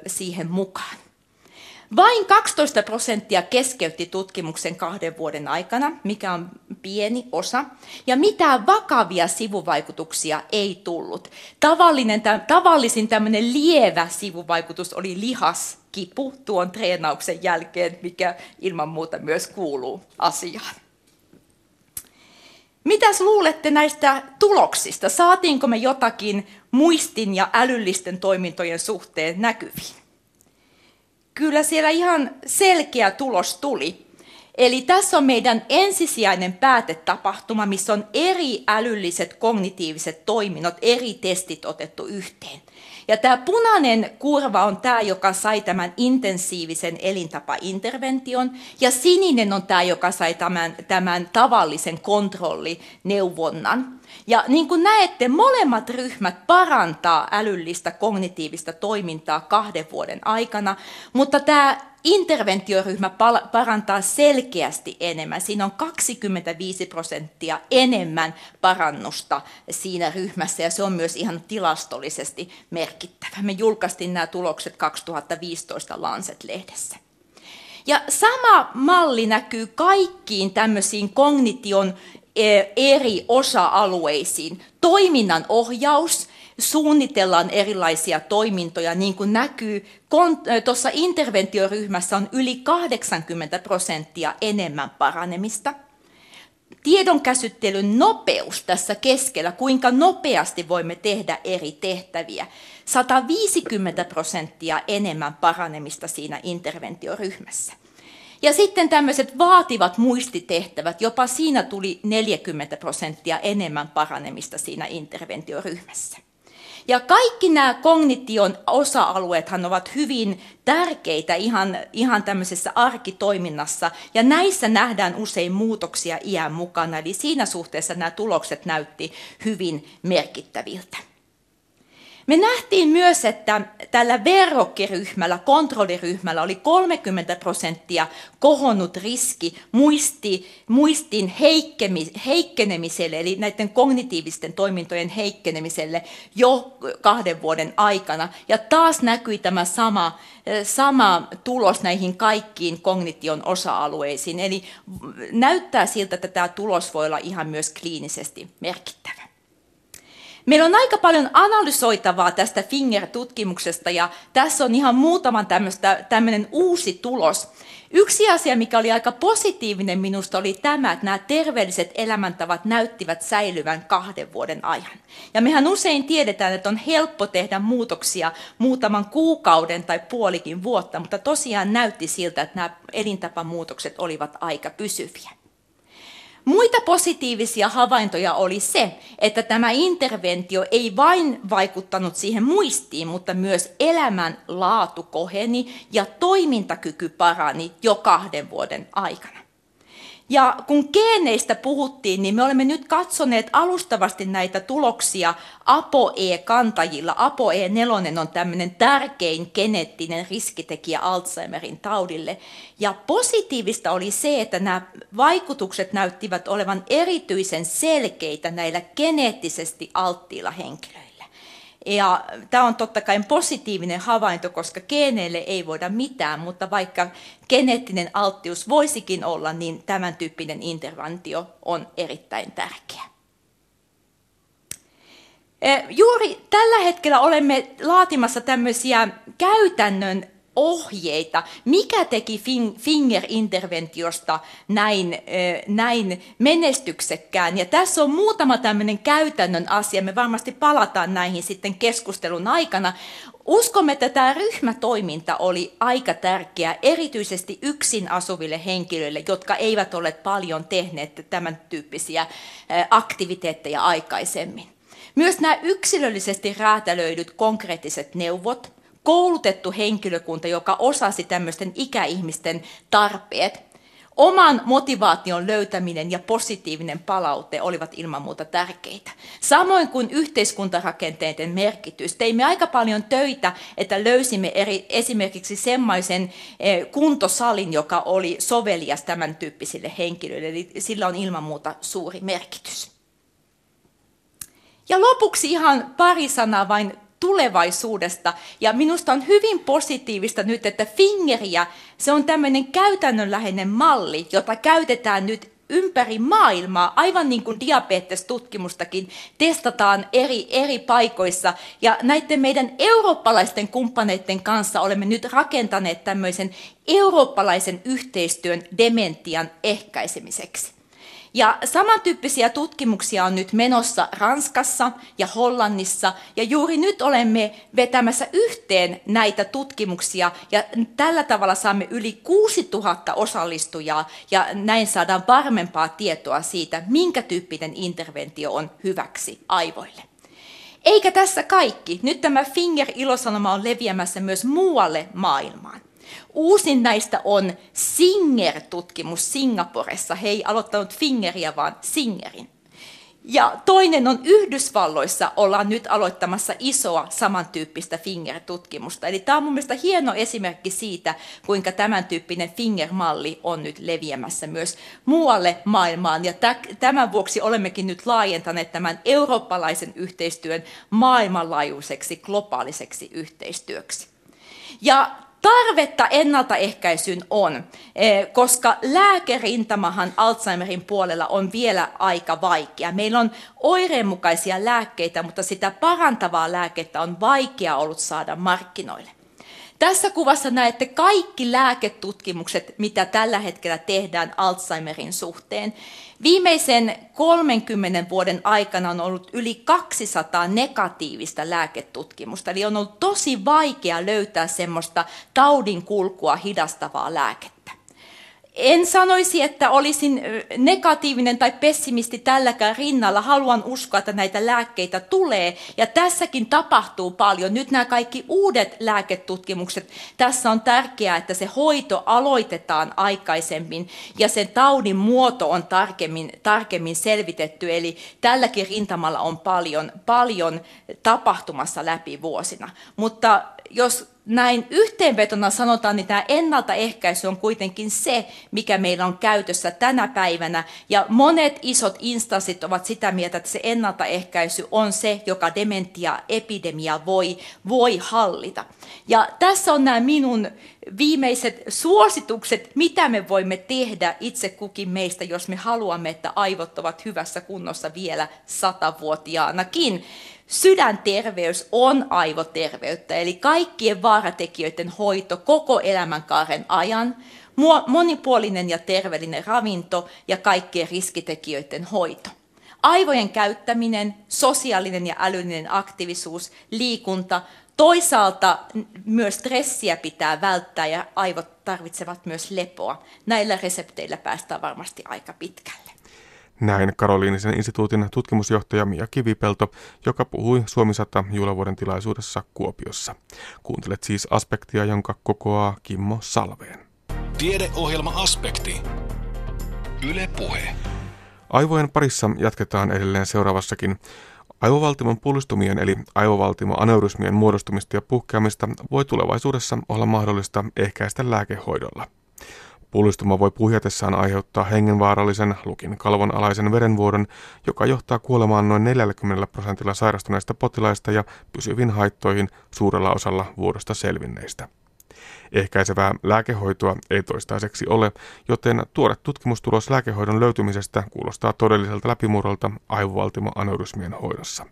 siihen mukaan. Vain 12 prosenttia keskeytti tutkimuksen kahden vuoden aikana, mikä on pieni osa, ja mitään vakavia sivuvaikutuksia ei tullut. Tavallinen, tavallisin tämmöinen lievä sivuvaikutus oli lihaskipu tuon treenauksen jälkeen, mikä ilman muuta myös kuuluu asiaan. Mitäs luulette näistä tuloksista? Saatiinko me jotakin muistin ja älyllisten toimintojen suhteen näkyviin? Kyllä siellä ihan selkeä tulos tuli. Eli tässä on meidän ensisijainen päätetapahtuma, missä on eri älylliset kognitiiviset toiminnot, eri testit otettu yhteen. Ja tämä punainen kurva on tämä, joka sai tämän intensiivisen elintapaintervention, ja sininen on tämä, joka sai tämän, tämän tavallisen kontrollineuvonnan. Ja niin kuin näette, molemmat ryhmät parantaa älyllistä kognitiivista toimintaa kahden vuoden aikana, mutta tämä interventioryhmä parantaa selkeästi enemmän. Siinä on 25 prosenttia enemmän parannusta siinä ryhmässä ja se on myös ihan tilastollisesti merkittävä. Me julkaistiin nämä tulokset 2015 Lancet-lehdessä. Ja sama malli näkyy kaikkiin tämmöisiin kognition eri osa-alueisiin. Toiminnan ohjaus, suunnitellaan erilaisia toimintoja, niin kuin näkyy, tuossa interventioryhmässä on yli 80 prosenttia enemmän paranemista. Tiedonkäsittelyn nopeus tässä keskellä, kuinka nopeasti voimme tehdä eri tehtäviä. 150 prosenttia enemmän paranemista siinä interventioryhmässä. Ja sitten tämmöiset vaativat muistitehtävät, jopa siinä tuli 40 prosenttia enemmän paranemista siinä interventioryhmässä. Ja kaikki nämä kognition osa-alueethan ovat hyvin tärkeitä ihan, ihan tämmöisessä arkitoiminnassa, ja näissä nähdään usein muutoksia iän mukana, eli siinä suhteessa nämä tulokset näytti hyvin merkittäviltä. Me nähtiin myös, että tällä verrokkiryhmällä, kontrolliryhmällä oli 30 prosenttia kohonnut riski muisti, muistin heikkenemiselle, eli näiden kognitiivisten toimintojen heikkenemiselle jo kahden vuoden aikana. Ja taas näkyi tämä sama, sama tulos näihin kaikkiin kognition osa-alueisiin. Eli näyttää siltä, että tämä tulos voi olla ihan myös kliinisesti merkittävä. Meillä on aika paljon analysoitavaa tästä Finger-tutkimuksesta ja tässä on ihan muutaman tämmöinen uusi tulos. Yksi asia, mikä oli aika positiivinen minusta, oli tämä, että nämä terveelliset elämäntavat näyttivät säilyvän kahden vuoden ajan. Ja mehän usein tiedetään, että on helppo tehdä muutoksia muutaman kuukauden tai puolikin vuotta, mutta tosiaan näytti siltä, että nämä elintapamuutokset olivat aika pysyviä. Muita positiivisia havaintoja oli se, että tämä interventio ei vain vaikuttanut siihen muistiin, mutta myös elämän laatu koheni ja toimintakyky parani jo kahden vuoden aikana. Ja kun geeneistä puhuttiin, niin me olemme nyt katsoneet alustavasti näitä tuloksia ApoE-kantajilla. ApoE4 on tämmöinen tärkein geneettinen riskitekijä Alzheimerin taudille. Ja positiivista oli se, että nämä vaikutukset näyttivät olevan erityisen selkeitä näillä geneettisesti alttiilla henkilöillä. Ja tämä on totta kai positiivinen havainto, koska geeneille ei voida mitään, mutta vaikka geneettinen alttius voisikin olla, niin tämän tyyppinen interventio on erittäin tärkeä. Eh, juuri tällä hetkellä olemme laatimassa tämmöisiä käytännön ohjeita, mikä teki Finger-interventiosta näin, näin menestyksekkään. Ja tässä on muutama tämmöinen käytännön asia, me varmasti palataan näihin sitten keskustelun aikana. Uskomme, että tämä ryhmätoiminta oli aika tärkeä, erityisesti yksin asuville henkilöille, jotka eivät ole paljon tehneet tämän tyyppisiä aktiviteetteja aikaisemmin. Myös nämä yksilöllisesti räätälöidyt konkreettiset neuvot, koulutettu henkilökunta, joka osasi tämmöisten ikäihmisten tarpeet. Oman motivaation löytäminen ja positiivinen palaute olivat ilman muuta tärkeitä. Samoin kuin yhteiskuntarakenteiden merkitys. Teimme aika paljon töitä, että löysimme eri, esimerkiksi semmoisen eh, kuntosalin, joka oli sovelias tämän tyyppisille henkilöille. Eli sillä on ilman muuta suuri merkitys. Ja lopuksi ihan pari sanaa vain tulevaisuudesta. Ja minusta on hyvin positiivista nyt, että Fingeriä, se on tämmöinen käytännönläheinen malli, jota käytetään nyt ympäri maailmaa, aivan niin kuin diabetestutkimustakin, testataan eri, eri paikoissa. Ja näiden meidän eurooppalaisten kumppaneiden kanssa olemme nyt rakentaneet tämmöisen eurooppalaisen yhteistyön dementian ehkäisemiseksi. Ja samantyyppisiä tutkimuksia on nyt menossa Ranskassa ja Hollannissa, ja juuri nyt olemme vetämässä yhteen näitä tutkimuksia, ja tällä tavalla saamme yli 6000 osallistujaa, ja näin saadaan varmempaa tietoa siitä, minkä tyyppinen interventio on hyväksi aivoille. Eikä tässä kaikki. Nyt tämä Finger-ilosanoma on leviämässä myös muualle maailmaan. Uusin näistä on Singer-tutkimus Singaporessa. He ei aloittanut Fingeria, vaan Singerin. Ja toinen on Yhdysvalloissa, ollaan nyt aloittamassa isoa samantyyppistä Finger-tutkimusta. Eli tämä on mun mielestä hieno esimerkki siitä, kuinka tämän tyyppinen Finger-malli on nyt leviämässä myös muualle maailmaan. Ja tämän vuoksi olemmekin nyt laajentaneet tämän eurooppalaisen yhteistyön maailmanlaajuiseksi globaaliseksi yhteistyöksi. Ja Tarvetta ennaltaehkäisyyn on, eh, koska lääkerintamahan Alzheimerin puolella on vielä aika vaikea. Meillä on oireenmukaisia lääkkeitä, mutta sitä parantavaa lääkettä on vaikea ollut saada markkinoille. Tässä kuvassa näette kaikki lääketutkimukset, mitä tällä hetkellä tehdään Alzheimerin suhteen. Viimeisen 30 vuoden aikana on ollut yli 200 negatiivista lääketutkimusta, eli on ollut tosi vaikea löytää semmoista taudin kulkua hidastavaa lääkettä. En sanoisi, että olisin negatiivinen tai pessimisti tälläkään rinnalla. Haluan uskoa, että näitä lääkkeitä tulee. Ja tässäkin tapahtuu paljon. Nyt nämä kaikki uudet lääketutkimukset. Tässä on tärkeää, että se hoito aloitetaan aikaisemmin ja sen taudin muoto on tarkemmin, tarkemmin selvitetty. Eli tälläkin rintamalla on paljon, paljon tapahtumassa läpi vuosina. Mutta jos näin yhteenvetona sanotaan, niin tämä ennaltaehkäisy on kuitenkin se, mikä meillä on käytössä tänä päivänä. Ja monet isot instanssit ovat sitä mieltä, että se ennaltaehkäisy on se, joka dementia-epidemia voi, voi hallita. Ja tässä on nämä minun viimeiset suositukset, mitä me voimme tehdä itse kukin meistä, jos me haluamme, että aivot ovat hyvässä kunnossa vielä satavuotiaanakin. Sydänterveys on aivoterveyttä, eli kaikkien vaaratekijöiden hoito koko elämänkaaren ajan, monipuolinen ja terveellinen ravinto ja kaikkien riskitekijöiden hoito. Aivojen käyttäminen, sosiaalinen ja älyllinen aktiivisuus, liikunta, toisaalta myös stressiä pitää välttää ja aivot tarvitsevat myös lepoa. Näillä resepteillä päästään varmasti aika pitkälle. Näin Karoliinisen instituutin tutkimusjohtaja Mia Kivipelto, joka puhui Suomi 100 juhlavuoden tilaisuudessa Kuopiossa. Kuuntelet siis aspektia, jonka kokoaa Kimmo Salveen. Tiedeohjelma Aspekti. Yle Puhe. Aivojen parissa jatketaan edelleen seuraavassakin. Aivovaltimon pullistumien eli aivovaltimoaneurysmien muodostumista ja puhkeamista voi tulevaisuudessa olla mahdollista ehkäistä lääkehoidolla. Pullistuma voi puhjatessaan aiheuttaa hengenvaarallisen lukin kalvon alaisen verenvuodon, joka johtaa kuolemaan noin 40 prosentilla sairastuneista potilaista ja pysyviin haittoihin suurella osalla vuodosta selvinneistä. Ehkäisevää lääkehoitoa ei toistaiseksi ole, joten tuore tutkimustulos lääkehoidon löytymisestä kuulostaa todelliselta läpimurrolta aivovaltimoaneurysmien hoidossa.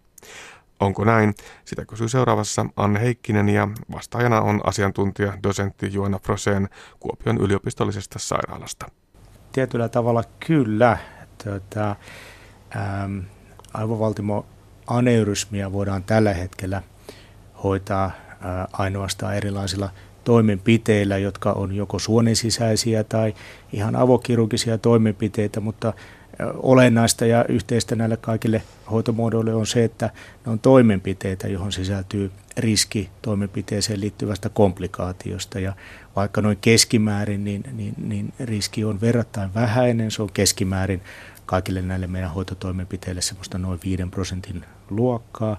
Onko näin? Sitä kysyy seuraavassa Anne Heikkinen ja vastaajana on asiantuntija dosentti Joana Froseen Kuopion yliopistollisesta sairaalasta. Tietyllä tavalla kyllä. Tuota, ähm, aivovaltimoaneurysmia voidaan tällä hetkellä hoitaa äh, ainoastaan erilaisilla toimenpiteillä, jotka on joko suonen sisäisiä tai ihan avokirurgisia toimenpiteitä, mutta olennaista ja yhteistä näille kaikille hoitomuodoille on se, että ne on toimenpiteitä, johon sisältyy riski toimenpiteeseen liittyvästä komplikaatiosta. Ja vaikka noin keskimäärin, niin, niin, niin riski on verrattain vähäinen. Se on keskimäärin kaikille näille meidän hoitotoimenpiteille semmoista noin 5 prosentin luokkaa.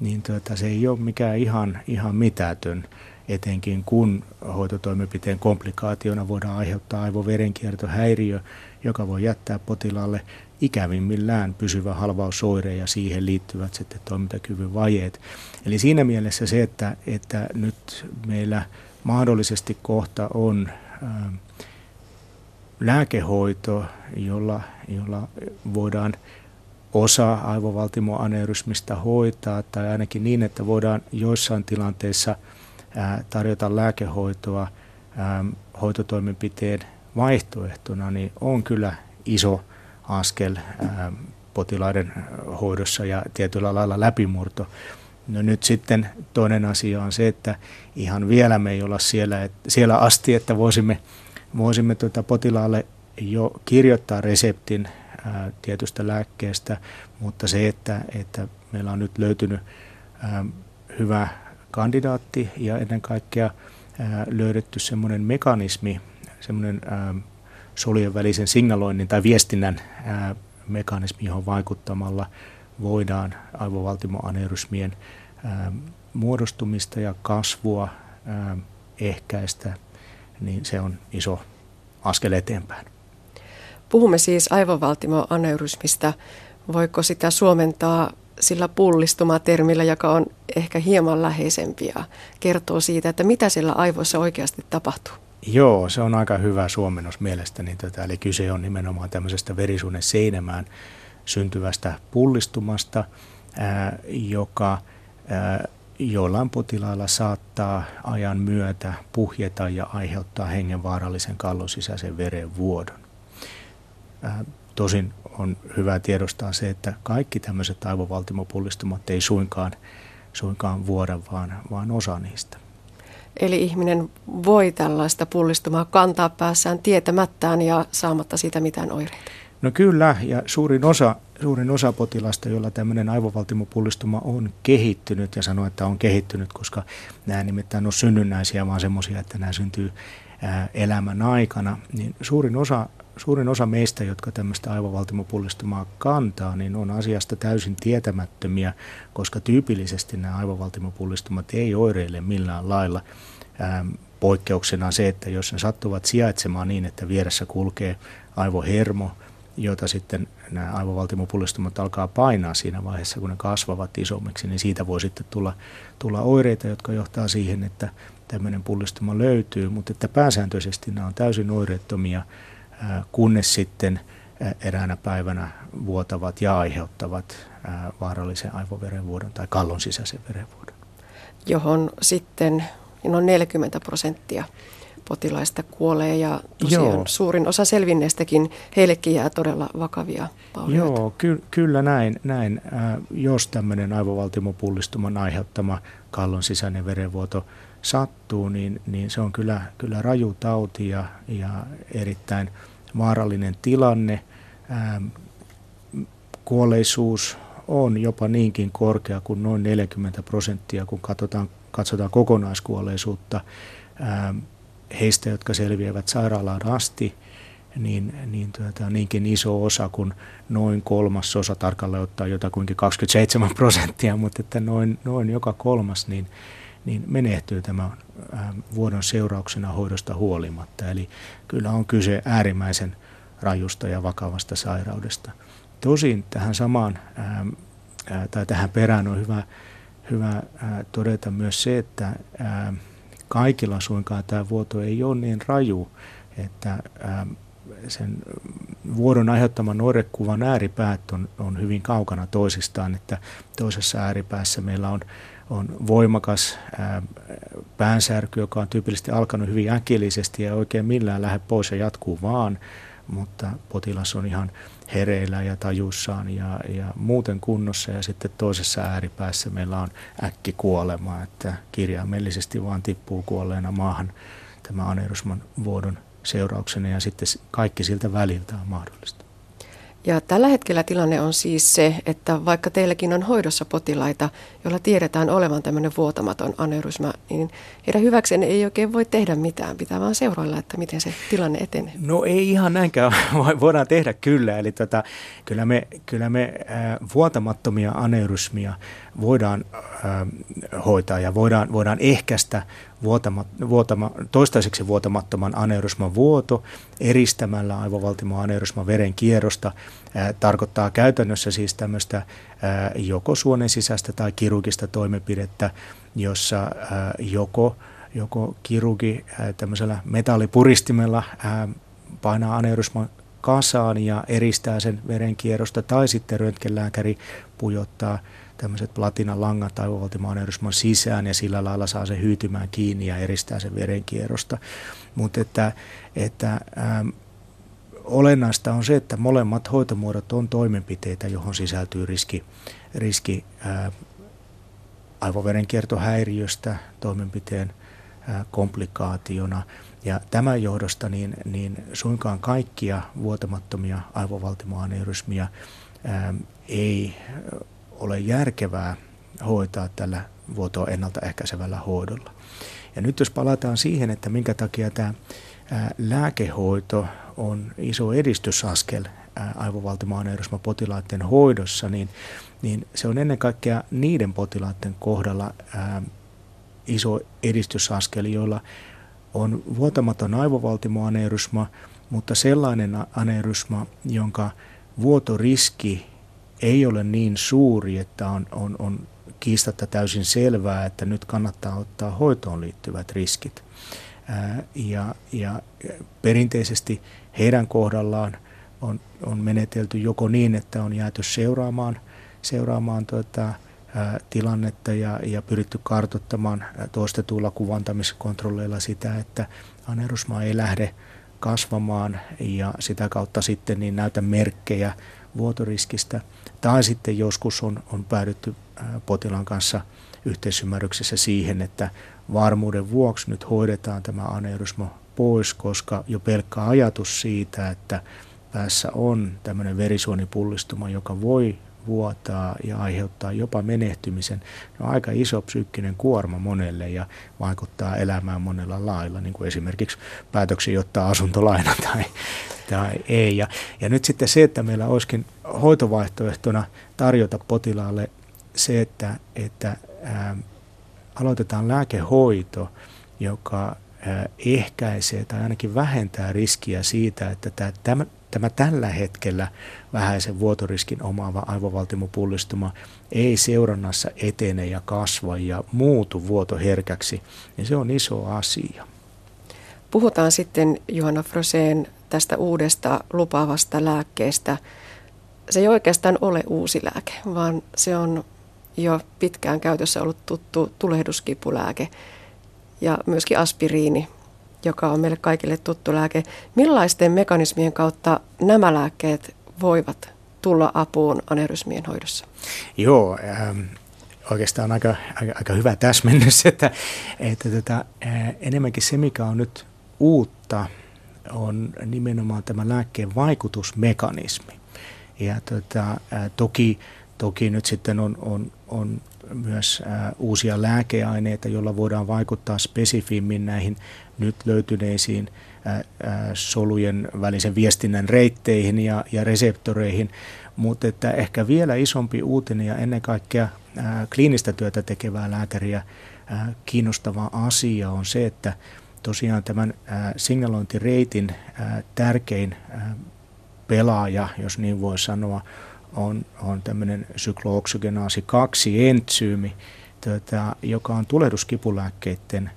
Niin tuota, se ei ole mikään ihan, ihan mitätön etenkin kun hoitotoimenpiteen komplikaationa voidaan aiheuttaa aivoverenkiertohäiriö, joka voi jättää potilaalle ikävimmillään pysyvä halvausoire ja siihen liittyvät sitten toimintakyvyn vajeet. Eli siinä mielessä se, että, että nyt meillä mahdollisesti kohta on ää, lääkehoito, jolla, jolla voidaan osa aivovaltimoaneurysmista hoitaa, tai ainakin niin, että voidaan joissain tilanteissa – tarjota lääkehoitoa hoitotoimenpiteen vaihtoehtona, niin on kyllä iso askel potilaiden hoidossa ja tietyllä lailla läpimurto. No nyt sitten toinen asia on se, että ihan vielä me ei olla siellä, siellä asti, että voisimme, voisimme tuota potilaalle jo kirjoittaa reseptin ää, tietystä lääkkeestä, mutta se, että, että meillä on nyt löytynyt ää, hyvä kandidaatti ja ennen kaikkea löydetty semmoinen mekanismi, semmoinen solujen välisen signaloinnin tai viestinnän mekanismi, johon vaikuttamalla voidaan aivovaltimoaneurysmien muodostumista ja kasvua ehkäistä, niin se on iso askel eteenpäin. Puhumme siis aivovaltimoaneurysmista. Voiko sitä suomentaa sillä pullistumatermillä, joka on ehkä hieman läheisempi ja kertoo siitä, että mitä sillä aivoissa oikeasti tapahtuu. Joo, se on aika hyvä suomennos mielestäni. Tätä. Eli kyse on nimenomaan tämmöisestä verisuonen seinämään syntyvästä pullistumasta, ää, joka ää, joillain potilailla saattaa ajan myötä puhjeta ja aiheuttaa hengenvaarallisen kallon sisäisen verenvuodon. Tosin on hyvä tiedostaa se, että kaikki tämmöiset aivovaltimopullistumat ei suinkaan, suinkaan vuoda, vaan, vaan osa niistä. Eli ihminen voi tällaista pullistumaa kantaa päässään tietämättään ja saamatta siitä mitään oireita? No kyllä, ja suurin osa, suurin osa potilasta, joilla tämmöinen aivovaltimopullistuma on kehittynyt, ja sanoo, että on kehittynyt, koska nämä nimittäin on synnynnäisiä, vaan semmoisia, että nämä syntyy elämän aikana, niin suurin osa suurin osa meistä, jotka tämmöistä aivovaltimopullistumaa kantaa, niin on asiasta täysin tietämättömiä, koska tyypillisesti nämä aivovaltimopullistumat ei oireile millään lailla. Ähm, poikkeuksena on se, että jos ne sattuvat sijaitsemaan niin, että vieressä kulkee aivohermo, jota sitten nämä aivovaltimopullistumat alkaa painaa siinä vaiheessa, kun ne kasvavat isommiksi, niin siitä voi sitten tulla, tulla oireita, jotka johtaa siihen, että tämmöinen pullistuma löytyy, mutta että pääsääntöisesti nämä on täysin oireettomia kunnes sitten eräänä päivänä vuotavat ja aiheuttavat vaarallisen aivoverenvuodon tai kallon sisäisen verenvuodon. Johon sitten noin 40 prosenttia potilaista kuolee ja tosiaan Joo. suurin osa selvinneistäkin, heillekin jää todella vakavia vaurioita. Joo, ky- kyllä näin. näin. Äh, jos tämmöinen aivovaltimopullistuman aiheuttama kallon sisäinen verenvuoto sattuu, niin, niin se on kyllä, kyllä raju tauti ja, ja erittäin vaarallinen tilanne. Ähm, kuolleisuus on jopa niinkin korkea kuin noin 40 prosenttia, kun katsotaan, katsotaan kokonaiskuolleisuutta ähm, heistä, jotka selviävät sairaalaan asti. niin, niin tuota, niinkin iso osa kuin noin kolmasosa, tarkalleen ottaa jotakuinkin 27 prosenttia, mutta että noin, noin joka kolmas, niin, niin menehtyy tämän vuodon seurauksena hoidosta huolimatta. Eli kyllä on kyse äärimmäisen rajusta ja vakavasta sairaudesta. Tosin tähän samaan ää, tai tähän perään on hyvä, hyvä ää, todeta myös se, että ää, kaikilla suinkaan tämä vuoto ei ole niin raju, että sen vuodon aiheuttaman oirekuvan ääripäät on, on hyvin kaukana toisistaan, että toisessa ääripäässä meillä on, on voimakas ää, päänsärky, joka on tyypillisesti alkanut hyvin äkillisesti ja oikein millään lähde pois ja jatkuu vaan, mutta potilas on ihan hereillä ja tajussaan ja, ja muuten kunnossa ja sitten toisessa ääripäässä meillä on äkki kuolema, että kirjaimellisesti vaan tippuu kuolleena maahan tämä aneurysman vuodon seurauksena ja sitten kaikki siltä väliltä on mahdollista. Ja tällä hetkellä tilanne on siis se, että vaikka teilläkin on hoidossa potilaita, joilla tiedetään olevan tämmöinen vuotamaton aneurysma, niin heidän hyväkseen ei oikein voi tehdä mitään. Pitää vaan seurailla, että miten se tilanne etenee. No ei ihan näinkään, [laughs] voidaan tehdä kyllä. Eli tota, kyllä me, kyllä me äh, vuotamattomia aneurysmia voidaan äh, hoitaa ja voidaan, voidaan ehkäistä vuotama, vuotama, toistaiseksi vuotamattoman aneurysman vuoto eristämällä aivovaltimo aneurysman veren kierrosta. Ää, tarkoittaa käytännössä siis tämmöistä ää, joko suonen sisäistä tai kirurgista toimenpidettä, jossa ää, joko, joko kirurgi ää, tämmöisellä metallipuristimella ää, painaa aneurysman kasaan ja eristää sen verenkierrosta, tai sitten röntgenlääkäri pujottaa tämmöiset platinan langat aivovaltimaaneurysman sisään ja sillä lailla saa se hyytymään kiinni ja eristää sen verenkierrosta. Mutta että, että ähm, olennaista on se, että molemmat hoitomuodot on toimenpiteitä, johon sisältyy riski, riski äh, aivoverenkiertohäiriöstä toimenpiteen äh, komplikaationa. Ja tämän johdosta niin, niin suinkaan kaikkia vuotamattomia aivovaltimoaneurysmia ähm, ei ole järkevää hoitaa tällä vuotoa ennaltaehkäisevällä hoidolla. Ja nyt jos palataan siihen, että minkä takia tämä lääkehoito on iso edistysaskel aivovaltimaaneurysma potilaiden hoidossa, niin, niin se on ennen kaikkea niiden potilaiden kohdalla ää, iso edistysaskel, joilla on vuotamaton aivovaltimoaneurysma, mutta sellainen aneurysma, jonka vuotoriski ei ole niin suuri, että on, on, on kiistatta täysin selvää, että nyt kannattaa ottaa hoitoon liittyvät riskit. Ja, ja perinteisesti heidän kohdallaan on, on menetelty joko niin, että on jääty seuraamaan, seuraamaan tuota, ää, tilannetta ja, ja pyritty kartoittamaan toistetuilla kuvantamiskontrolleilla sitä, että anerusma ei lähde kasvamaan ja sitä kautta sitten niin näytä merkkejä vuotoriskistä. Tai sitten joskus on, on päädytty potilaan kanssa yhteisymmärryksessä siihen, että varmuuden vuoksi nyt hoidetaan tämä aneurysma pois, koska jo pelkkä ajatus siitä, että päässä on tämmöinen verisuonipullistuma, joka voi vuotaa ja aiheuttaa jopa menehtymisen, on aika iso psyykkinen kuorma monelle ja vaikuttaa elämään monella lailla, niin kuin esimerkiksi päätöksiä ottaa asuntolaina [laughs] tai, tai ei. Ja, ja nyt sitten se, että meillä olisikin hoitovaihtoehtona tarjota potilaalle se, että, että ää, aloitetaan lääkehoito, joka ää, ehkäisee tai ainakin vähentää riskiä siitä, että tämä, tämä, tämä tällä hetkellä vähäisen vuotoriskin omaava aivovaltimopullistuma ei seurannassa etene ja kasva ja muutu vuotoherkäksi, niin se on iso asia. Puhutaan sitten Johanna Froseen tästä uudesta lupaavasta lääkkeestä. Se ei oikeastaan ole uusi lääke, vaan se on jo pitkään käytössä ollut tuttu tulehduskipulääke ja myöskin aspiriini, joka on meille kaikille tuttu lääke. Millaisten mekanismien kautta nämä lääkkeet voivat tulla apuun anerysmien hoidossa? Joo, ähm, oikeastaan aika, aika, aika hyvä täsmennys, että, että tota, äh, enemmänkin se, mikä on nyt uutta, on nimenomaan tämä lääkkeen vaikutusmekanismi. Ja tota, toki, toki nyt sitten on, on, on myös uusia lääkeaineita, joilla voidaan vaikuttaa spesifimmin näihin nyt löytyneisiin solujen välisen viestinnän reitteihin ja, ja reseptoreihin, mutta että ehkä vielä isompi uutinen ja ennen kaikkea kliinistä työtä tekevää lääkäriä ää, kiinnostava asia on se, että tosiaan tämän signalointireitin tärkein pelaaja, jos niin voi sanoa, on, on tämmöinen syklooksygeenaasi 2 entsyymi, tota, joka on tulehduskipulääkkeiden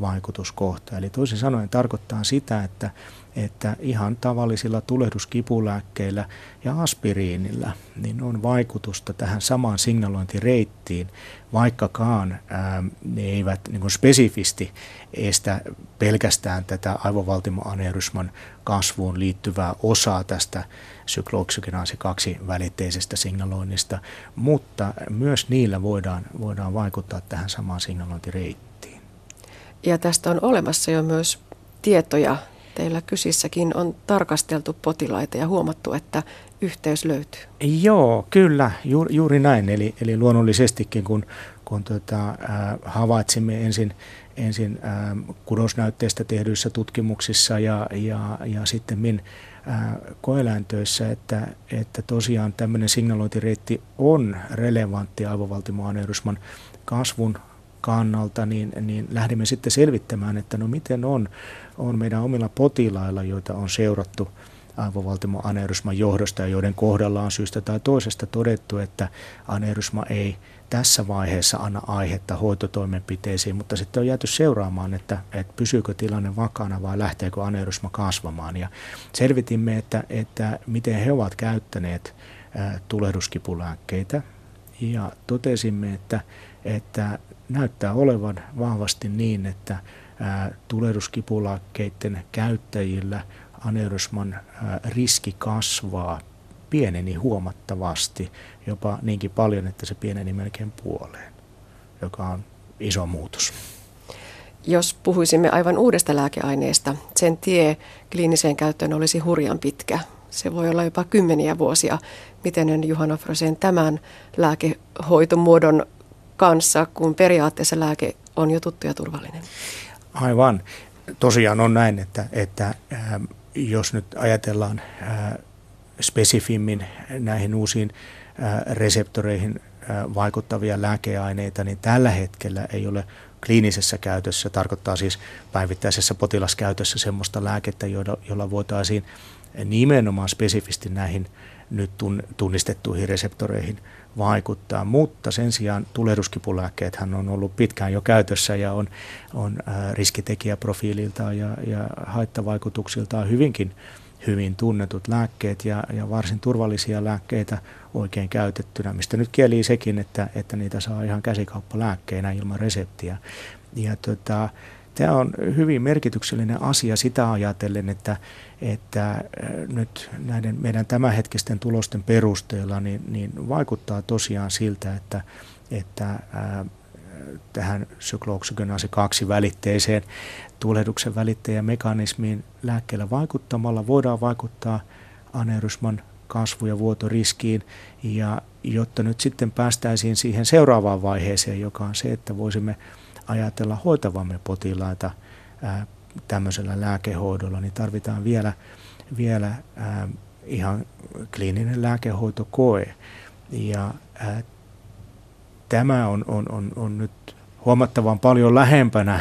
vaikutuskohta. Eli toisin sanoen tarkoittaa sitä, että, että ihan tavallisilla tulehduskipulääkkeillä ja aspiriinilla niin on vaikutusta tähän samaan signalointireittiin, vaikkakaan ää, ne eivät niin spesifisti estä pelkästään tätä aivovaltimoaneurysman kasvuun liittyvää osaa tästä syklooksygeenaasi 2 välitteisestä signaloinnista, mutta myös niillä voidaan, voidaan vaikuttaa tähän samaan signalointireittiin. Ja tästä on olemassa jo myös tietoja. Teillä kysissäkin on tarkasteltu potilaita ja huomattu, että yhteys löytyy. Joo, kyllä, juuri, juuri näin. Eli, eli luonnollisestikin, kun, kun tota, äh, havaitsimme ensin, ensin äh, kudosnäytteistä tehdyissä tutkimuksissa ja, ja, ja sitten min koeläintöissä, että, että tosiaan tämmöinen signalointireitti on relevantti aivovaltimoaneurysman kasvun kannalta, niin, niin lähdimme sitten selvittämään, että no miten on, on meidän omilla potilailla, joita on seurattu aivovaltimoaneurysman johdosta ja joiden kohdalla on syystä tai toisesta todettu, että aneurysma ei tässä vaiheessa anna aihetta hoitotoimenpiteisiin, mutta sitten on jääty seuraamaan, että, että pysyykö tilanne vakana vai lähteekö aneurysma kasvamaan. Ja selvitimme, että, että miten he ovat käyttäneet tulehduskipulääkkeitä ja totesimme, että, että näyttää olevan vahvasti niin, että tulehduskipulääkkeiden käyttäjillä aneurysman riski kasvaa pieneni huomattavasti, jopa niinkin paljon, että se pieneni melkein puoleen, joka on iso muutos. Jos puhuisimme aivan uudesta lääkeaineesta, sen tie kliiniseen käyttöön olisi hurjan pitkä. Se voi olla jopa kymmeniä vuosia. Miten on Juhana Frosen tämän lääkehoitomuodon kanssa, kun periaatteessa lääke on jo tuttu ja turvallinen? Aivan. Tosiaan on näin, että, että äh, jos nyt ajatellaan äh, spesifimmin näihin uusiin reseptoreihin vaikuttavia lääkeaineita, niin tällä hetkellä ei ole kliinisessä käytössä, tarkoittaa siis päivittäisessä potilaskäytössä semmoista lääkettä, jolla, jolla voitaisiin nimenomaan spesifisti näihin nyt tunnistettuihin reseptoreihin vaikuttaa, mutta sen sijaan tulehduskipulääkkeethän on ollut pitkään jo käytössä ja on, on riskitekijäprofiililtaan ja, ja haittavaikutuksiltaan hyvinkin hyvin tunnetut lääkkeet ja, ja varsin turvallisia lääkkeitä oikein käytettynä, mistä nyt kieli sekin, että, että niitä saa ihan käsikauppalääkkeinä ilman reseptiä. Ja tota, tämä on hyvin merkityksellinen asia sitä ajatellen, että, että äh, nyt näiden meidän tämänhetkisten tulosten perusteella niin, niin vaikuttaa tosiaan siltä, että, että äh, tähän syklooksygenoasi 2 välitteeseen tulehduksen välittäjämekanismiin lääkkeellä vaikuttamalla voidaan vaikuttaa aneurysman kasvu- ja vuotoriskiin. Ja jotta nyt sitten päästäisiin siihen seuraavaan vaiheeseen, joka on se, että voisimme ajatella hoitavamme potilaita ää, tämmöisellä lääkehoidolla, niin tarvitaan vielä, vielä ää, ihan kliininen lääkehoitokoe. Ja ää, tämä on, on, on, on nyt huomattavan paljon lähempänä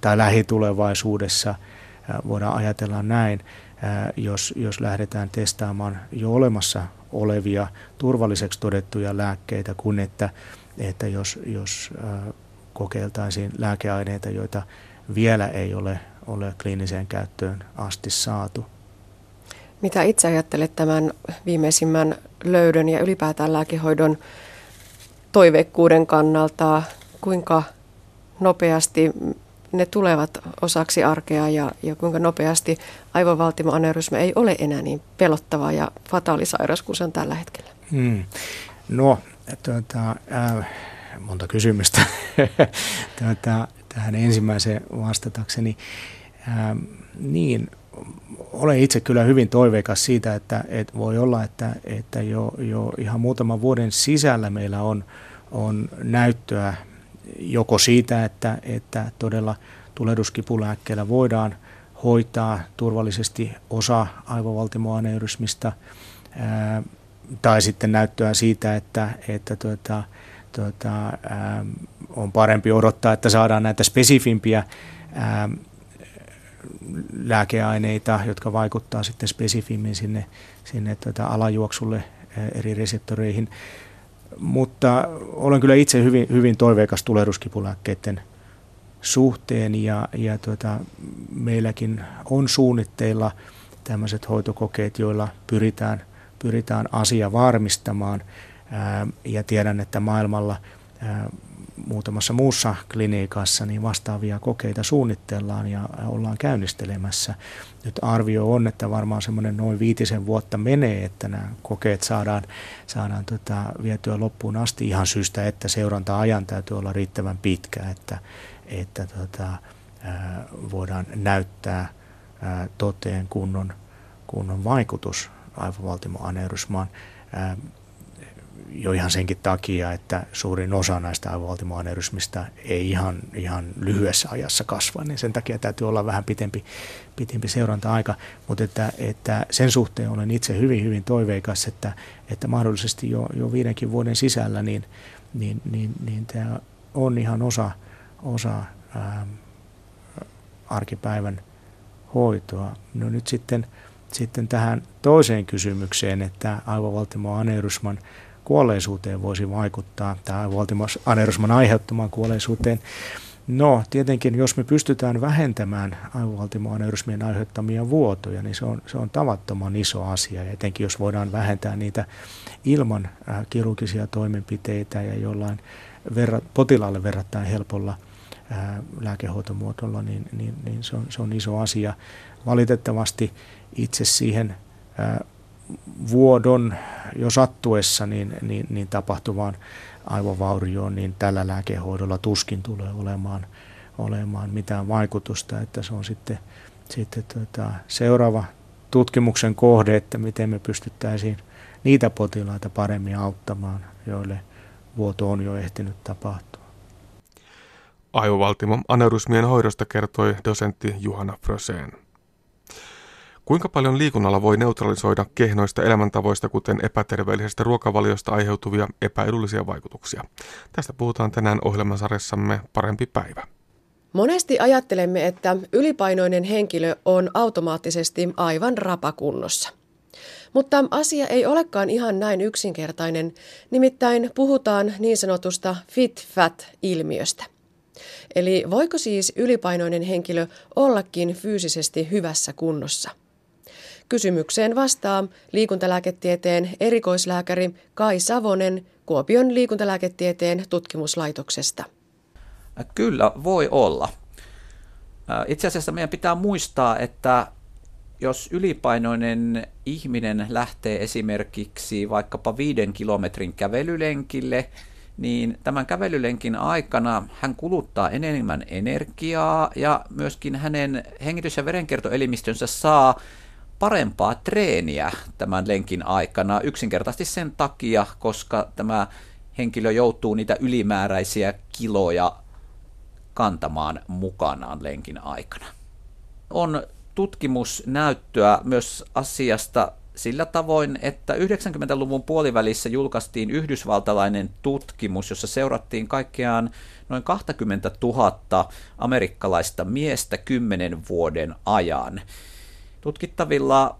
tai lähitulevaisuudessa voidaan ajatella näin, jos, jos lähdetään testaamaan jo olemassa olevia turvalliseksi todettuja lääkkeitä, kun että, että jos, jos kokeiltaisiin lääkeaineita, joita vielä ei ole, ole kliiniseen käyttöön asti saatu. Mitä itse ajattelet tämän viimeisimmän löydön ja ylipäätään lääkehoidon toiveikkuuden kannalta? Kuinka nopeasti ne tulevat osaksi arkea ja, ja kuinka nopeasti aivovaltimoaneurysma ei ole enää niin pelottava ja fataalisairaus kuin se on tällä hetkellä? Hmm. No, tuota, äh, monta kysymystä [laughs] tuota, tähän ensimmäiseen vastatakseni. Äh, niin, olen itse kyllä hyvin toiveikas siitä, että, että voi olla, että, että jo, jo ihan muutaman vuoden sisällä meillä on, on näyttöä joko siitä, että, että todella tulehduskipulääkkeellä voidaan hoitaa turvallisesti osa aivovaltimoaneurysmista, ää, tai sitten näyttöä siitä, että, että tuota, tuota, ää, on parempi odottaa, että saadaan näitä spesifimpiä ää, lääkeaineita, jotka vaikuttaa sitten spesifimmin sinne, sinne tuota alajuoksulle eri reseptoreihin. Mutta olen kyllä itse hyvin, hyvin toiveikas tulehduskipulääkkeiden suhteen ja, ja tuota, meilläkin on suunnitteilla tämmöiset hoitokokeet, joilla pyritään, pyritään asia varmistamaan. Ja tiedän, että maailmalla muutamassa muussa klinikassa niin vastaavia kokeita suunnitellaan ja ollaan käynnistelemässä. Nyt arvio on, että varmaan semmoinen noin viitisen vuotta menee, että nämä kokeet saadaan, saadaan tota, vietyä loppuun asti. Ihan syystä, että seuranta-ajan täytyy olla riittävän pitkä, että, että tota, voidaan näyttää ää, toteen kunnon, kunnon vaikutus aivovaltimoaneurysmaan jo ihan senkin takia, että suurin osa näistä aivovaltimoaneurysmistä ei ihan, ihan lyhyessä ajassa kasva, niin sen takia täytyy olla vähän pitempi, pitempi seuranta-aika, mutta että, että sen suhteen olen itse hyvin, hyvin toiveikas, että, että mahdollisesti jo, jo viidenkin vuoden sisällä niin, niin, niin, niin tämä on ihan osa, osa ää, arkipäivän hoitoa. No nyt sitten, sitten tähän toiseen kysymykseen, että aivovaltimoaneurysman kuolleisuuteen voisi vaikuttaa, tai aneurysman aiheuttamaan kuolleisuuteen. No, tietenkin jos me pystytään vähentämään aivovaltimoaneurysmien aiheuttamia vuotoja, niin se on, se on tavattoman iso asia. Ja etenkin jos voidaan vähentää niitä ilman äh, kirurgisia toimenpiteitä ja jollain verra, potilaalle verrattain helpolla äh, niin, niin, niin se, on, se on iso asia. Valitettavasti itse siihen vuodon jo sattuessa niin, niin, niin tapahtuvaan aivovaurioon, niin tällä lääkehoidolla tuskin tulee olemaan, olemaan mitään vaikutusta, että se on sitten, sitten tota, seuraava tutkimuksen kohde, että miten me pystyttäisiin niitä potilaita paremmin auttamaan, joille vuoto on jo ehtinyt tapahtua. Aivovaltimon aneurysmien hoidosta kertoi dosentti Juhana Fröseen. Kuinka paljon liikunnalla voi neutralisoida kehnoista elämäntavoista, kuten epäterveellisestä ruokavaliosta aiheutuvia epäedullisia vaikutuksia? Tästä puhutaan tänään ohjelmasarjassamme Parempi päivä. Monesti ajattelemme, että ylipainoinen henkilö on automaattisesti aivan rapakunnossa. Mutta asia ei olekaan ihan näin yksinkertainen, nimittäin puhutaan niin sanotusta fit-fat-ilmiöstä. Eli voiko siis ylipainoinen henkilö ollakin fyysisesti hyvässä kunnossa? Kysymykseen vastaa liikuntalääketieteen erikoislääkäri Kai Savonen Kuopion liikuntalääketieteen tutkimuslaitoksesta. Kyllä, voi olla. Itse asiassa meidän pitää muistaa, että jos ylipainoinen ihminen lähtee esimerkiksi vaikkapa viiden kilometrin kävelylenkille, niin tämän kävelylenkin aikana hän kuluttaa enemmän energiaa ja myöskin hänen hengitys- ja verenkiertoelimistönsä saa parempaa treeniä tämän lenkin aikana yksinkertaisesti sen takia, koska tämä henkilö joutuu niitä ylimääräisiä kiloja kantamaan mukanaan lenkin aikana. On tutkimusnäyttöä myös asiasta sillä tavoin, että 90-luvun puolivälissä julkaistiin yhdysvaltalainen tutkimus, jossa seurattiin kaikkiaan noin 20 000 amerikkalaista miestä 10 vuoden ajan. Tutkittavilla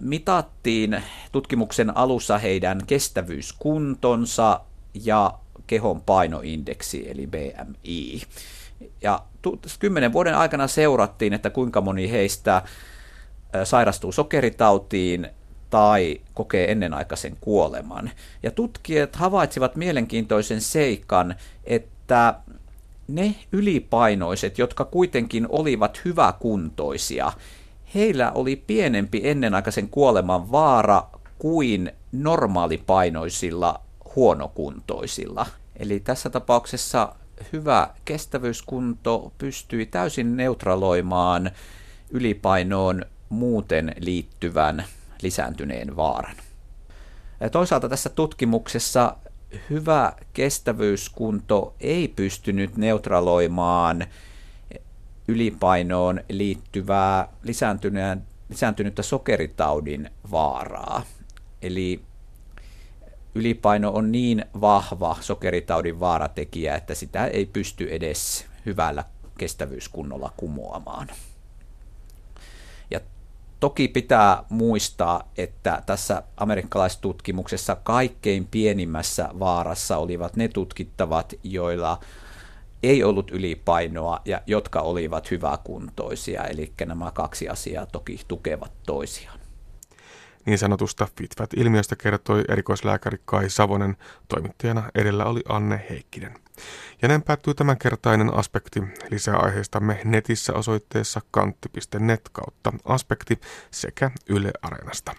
mitattiin tutkimuksen alussa heidän kestävyyskuntonsa ja kehon painoindeksi eli BMI. Ja kymmenen vuoden aikana seurattiin, että kuinka moni heistä sairastuu sokeritautiin tai kokee ennenaikaisen kuoleman. Ja tutkijat havaitsivat mielenkiintoisen seikan, että ne ylipainoiset, jotka kuitenkin olivat hyväkuntoisia, heillä oli pienempi ennenaikaisen kuoleman vaara kuin normaalipainoisilla huonokuntoisilla. Eli tässä tapauksessa hyvä kestävyyskunto pystyi täysin neutraloimaan ylipainoon muuten liittyvän lisääntyneen vaaran. Toisaalta tässä tutkimuksessa hyvä kestävyyskunto ei pystynyt neutraloimaan ylipainoon liittyvää lisääntynyttä sokeritaudin vaaraa. Eli ylipaino on niin vahva sokeritaudin vaaratekijä, että sitä ei pysty edes hyvällä kestävyyskunnolla kumoamaan. Ja toki pitää muistaa, että tässä amerikkalaistutkimuksessa kaikkein pienimmässä vaarassa olivat ne tutkittavat, joilla ei ollut ylipainoa ja jotka olivat hyväkuntoisia, eli nämä kaksi asiaa toki tukevat toisiaan. Niin sanotusta FitFat-ilmiöstä kertoi erikoislääkäri Kai Savonen, toimittajana edellä oli Anne Heikkinen. Ja näin päättyy tämänkertainen aspekti. Lisää aiheistamme netissä osoitteessa kantti.net kautta aspekti sekä Yle Areenasta.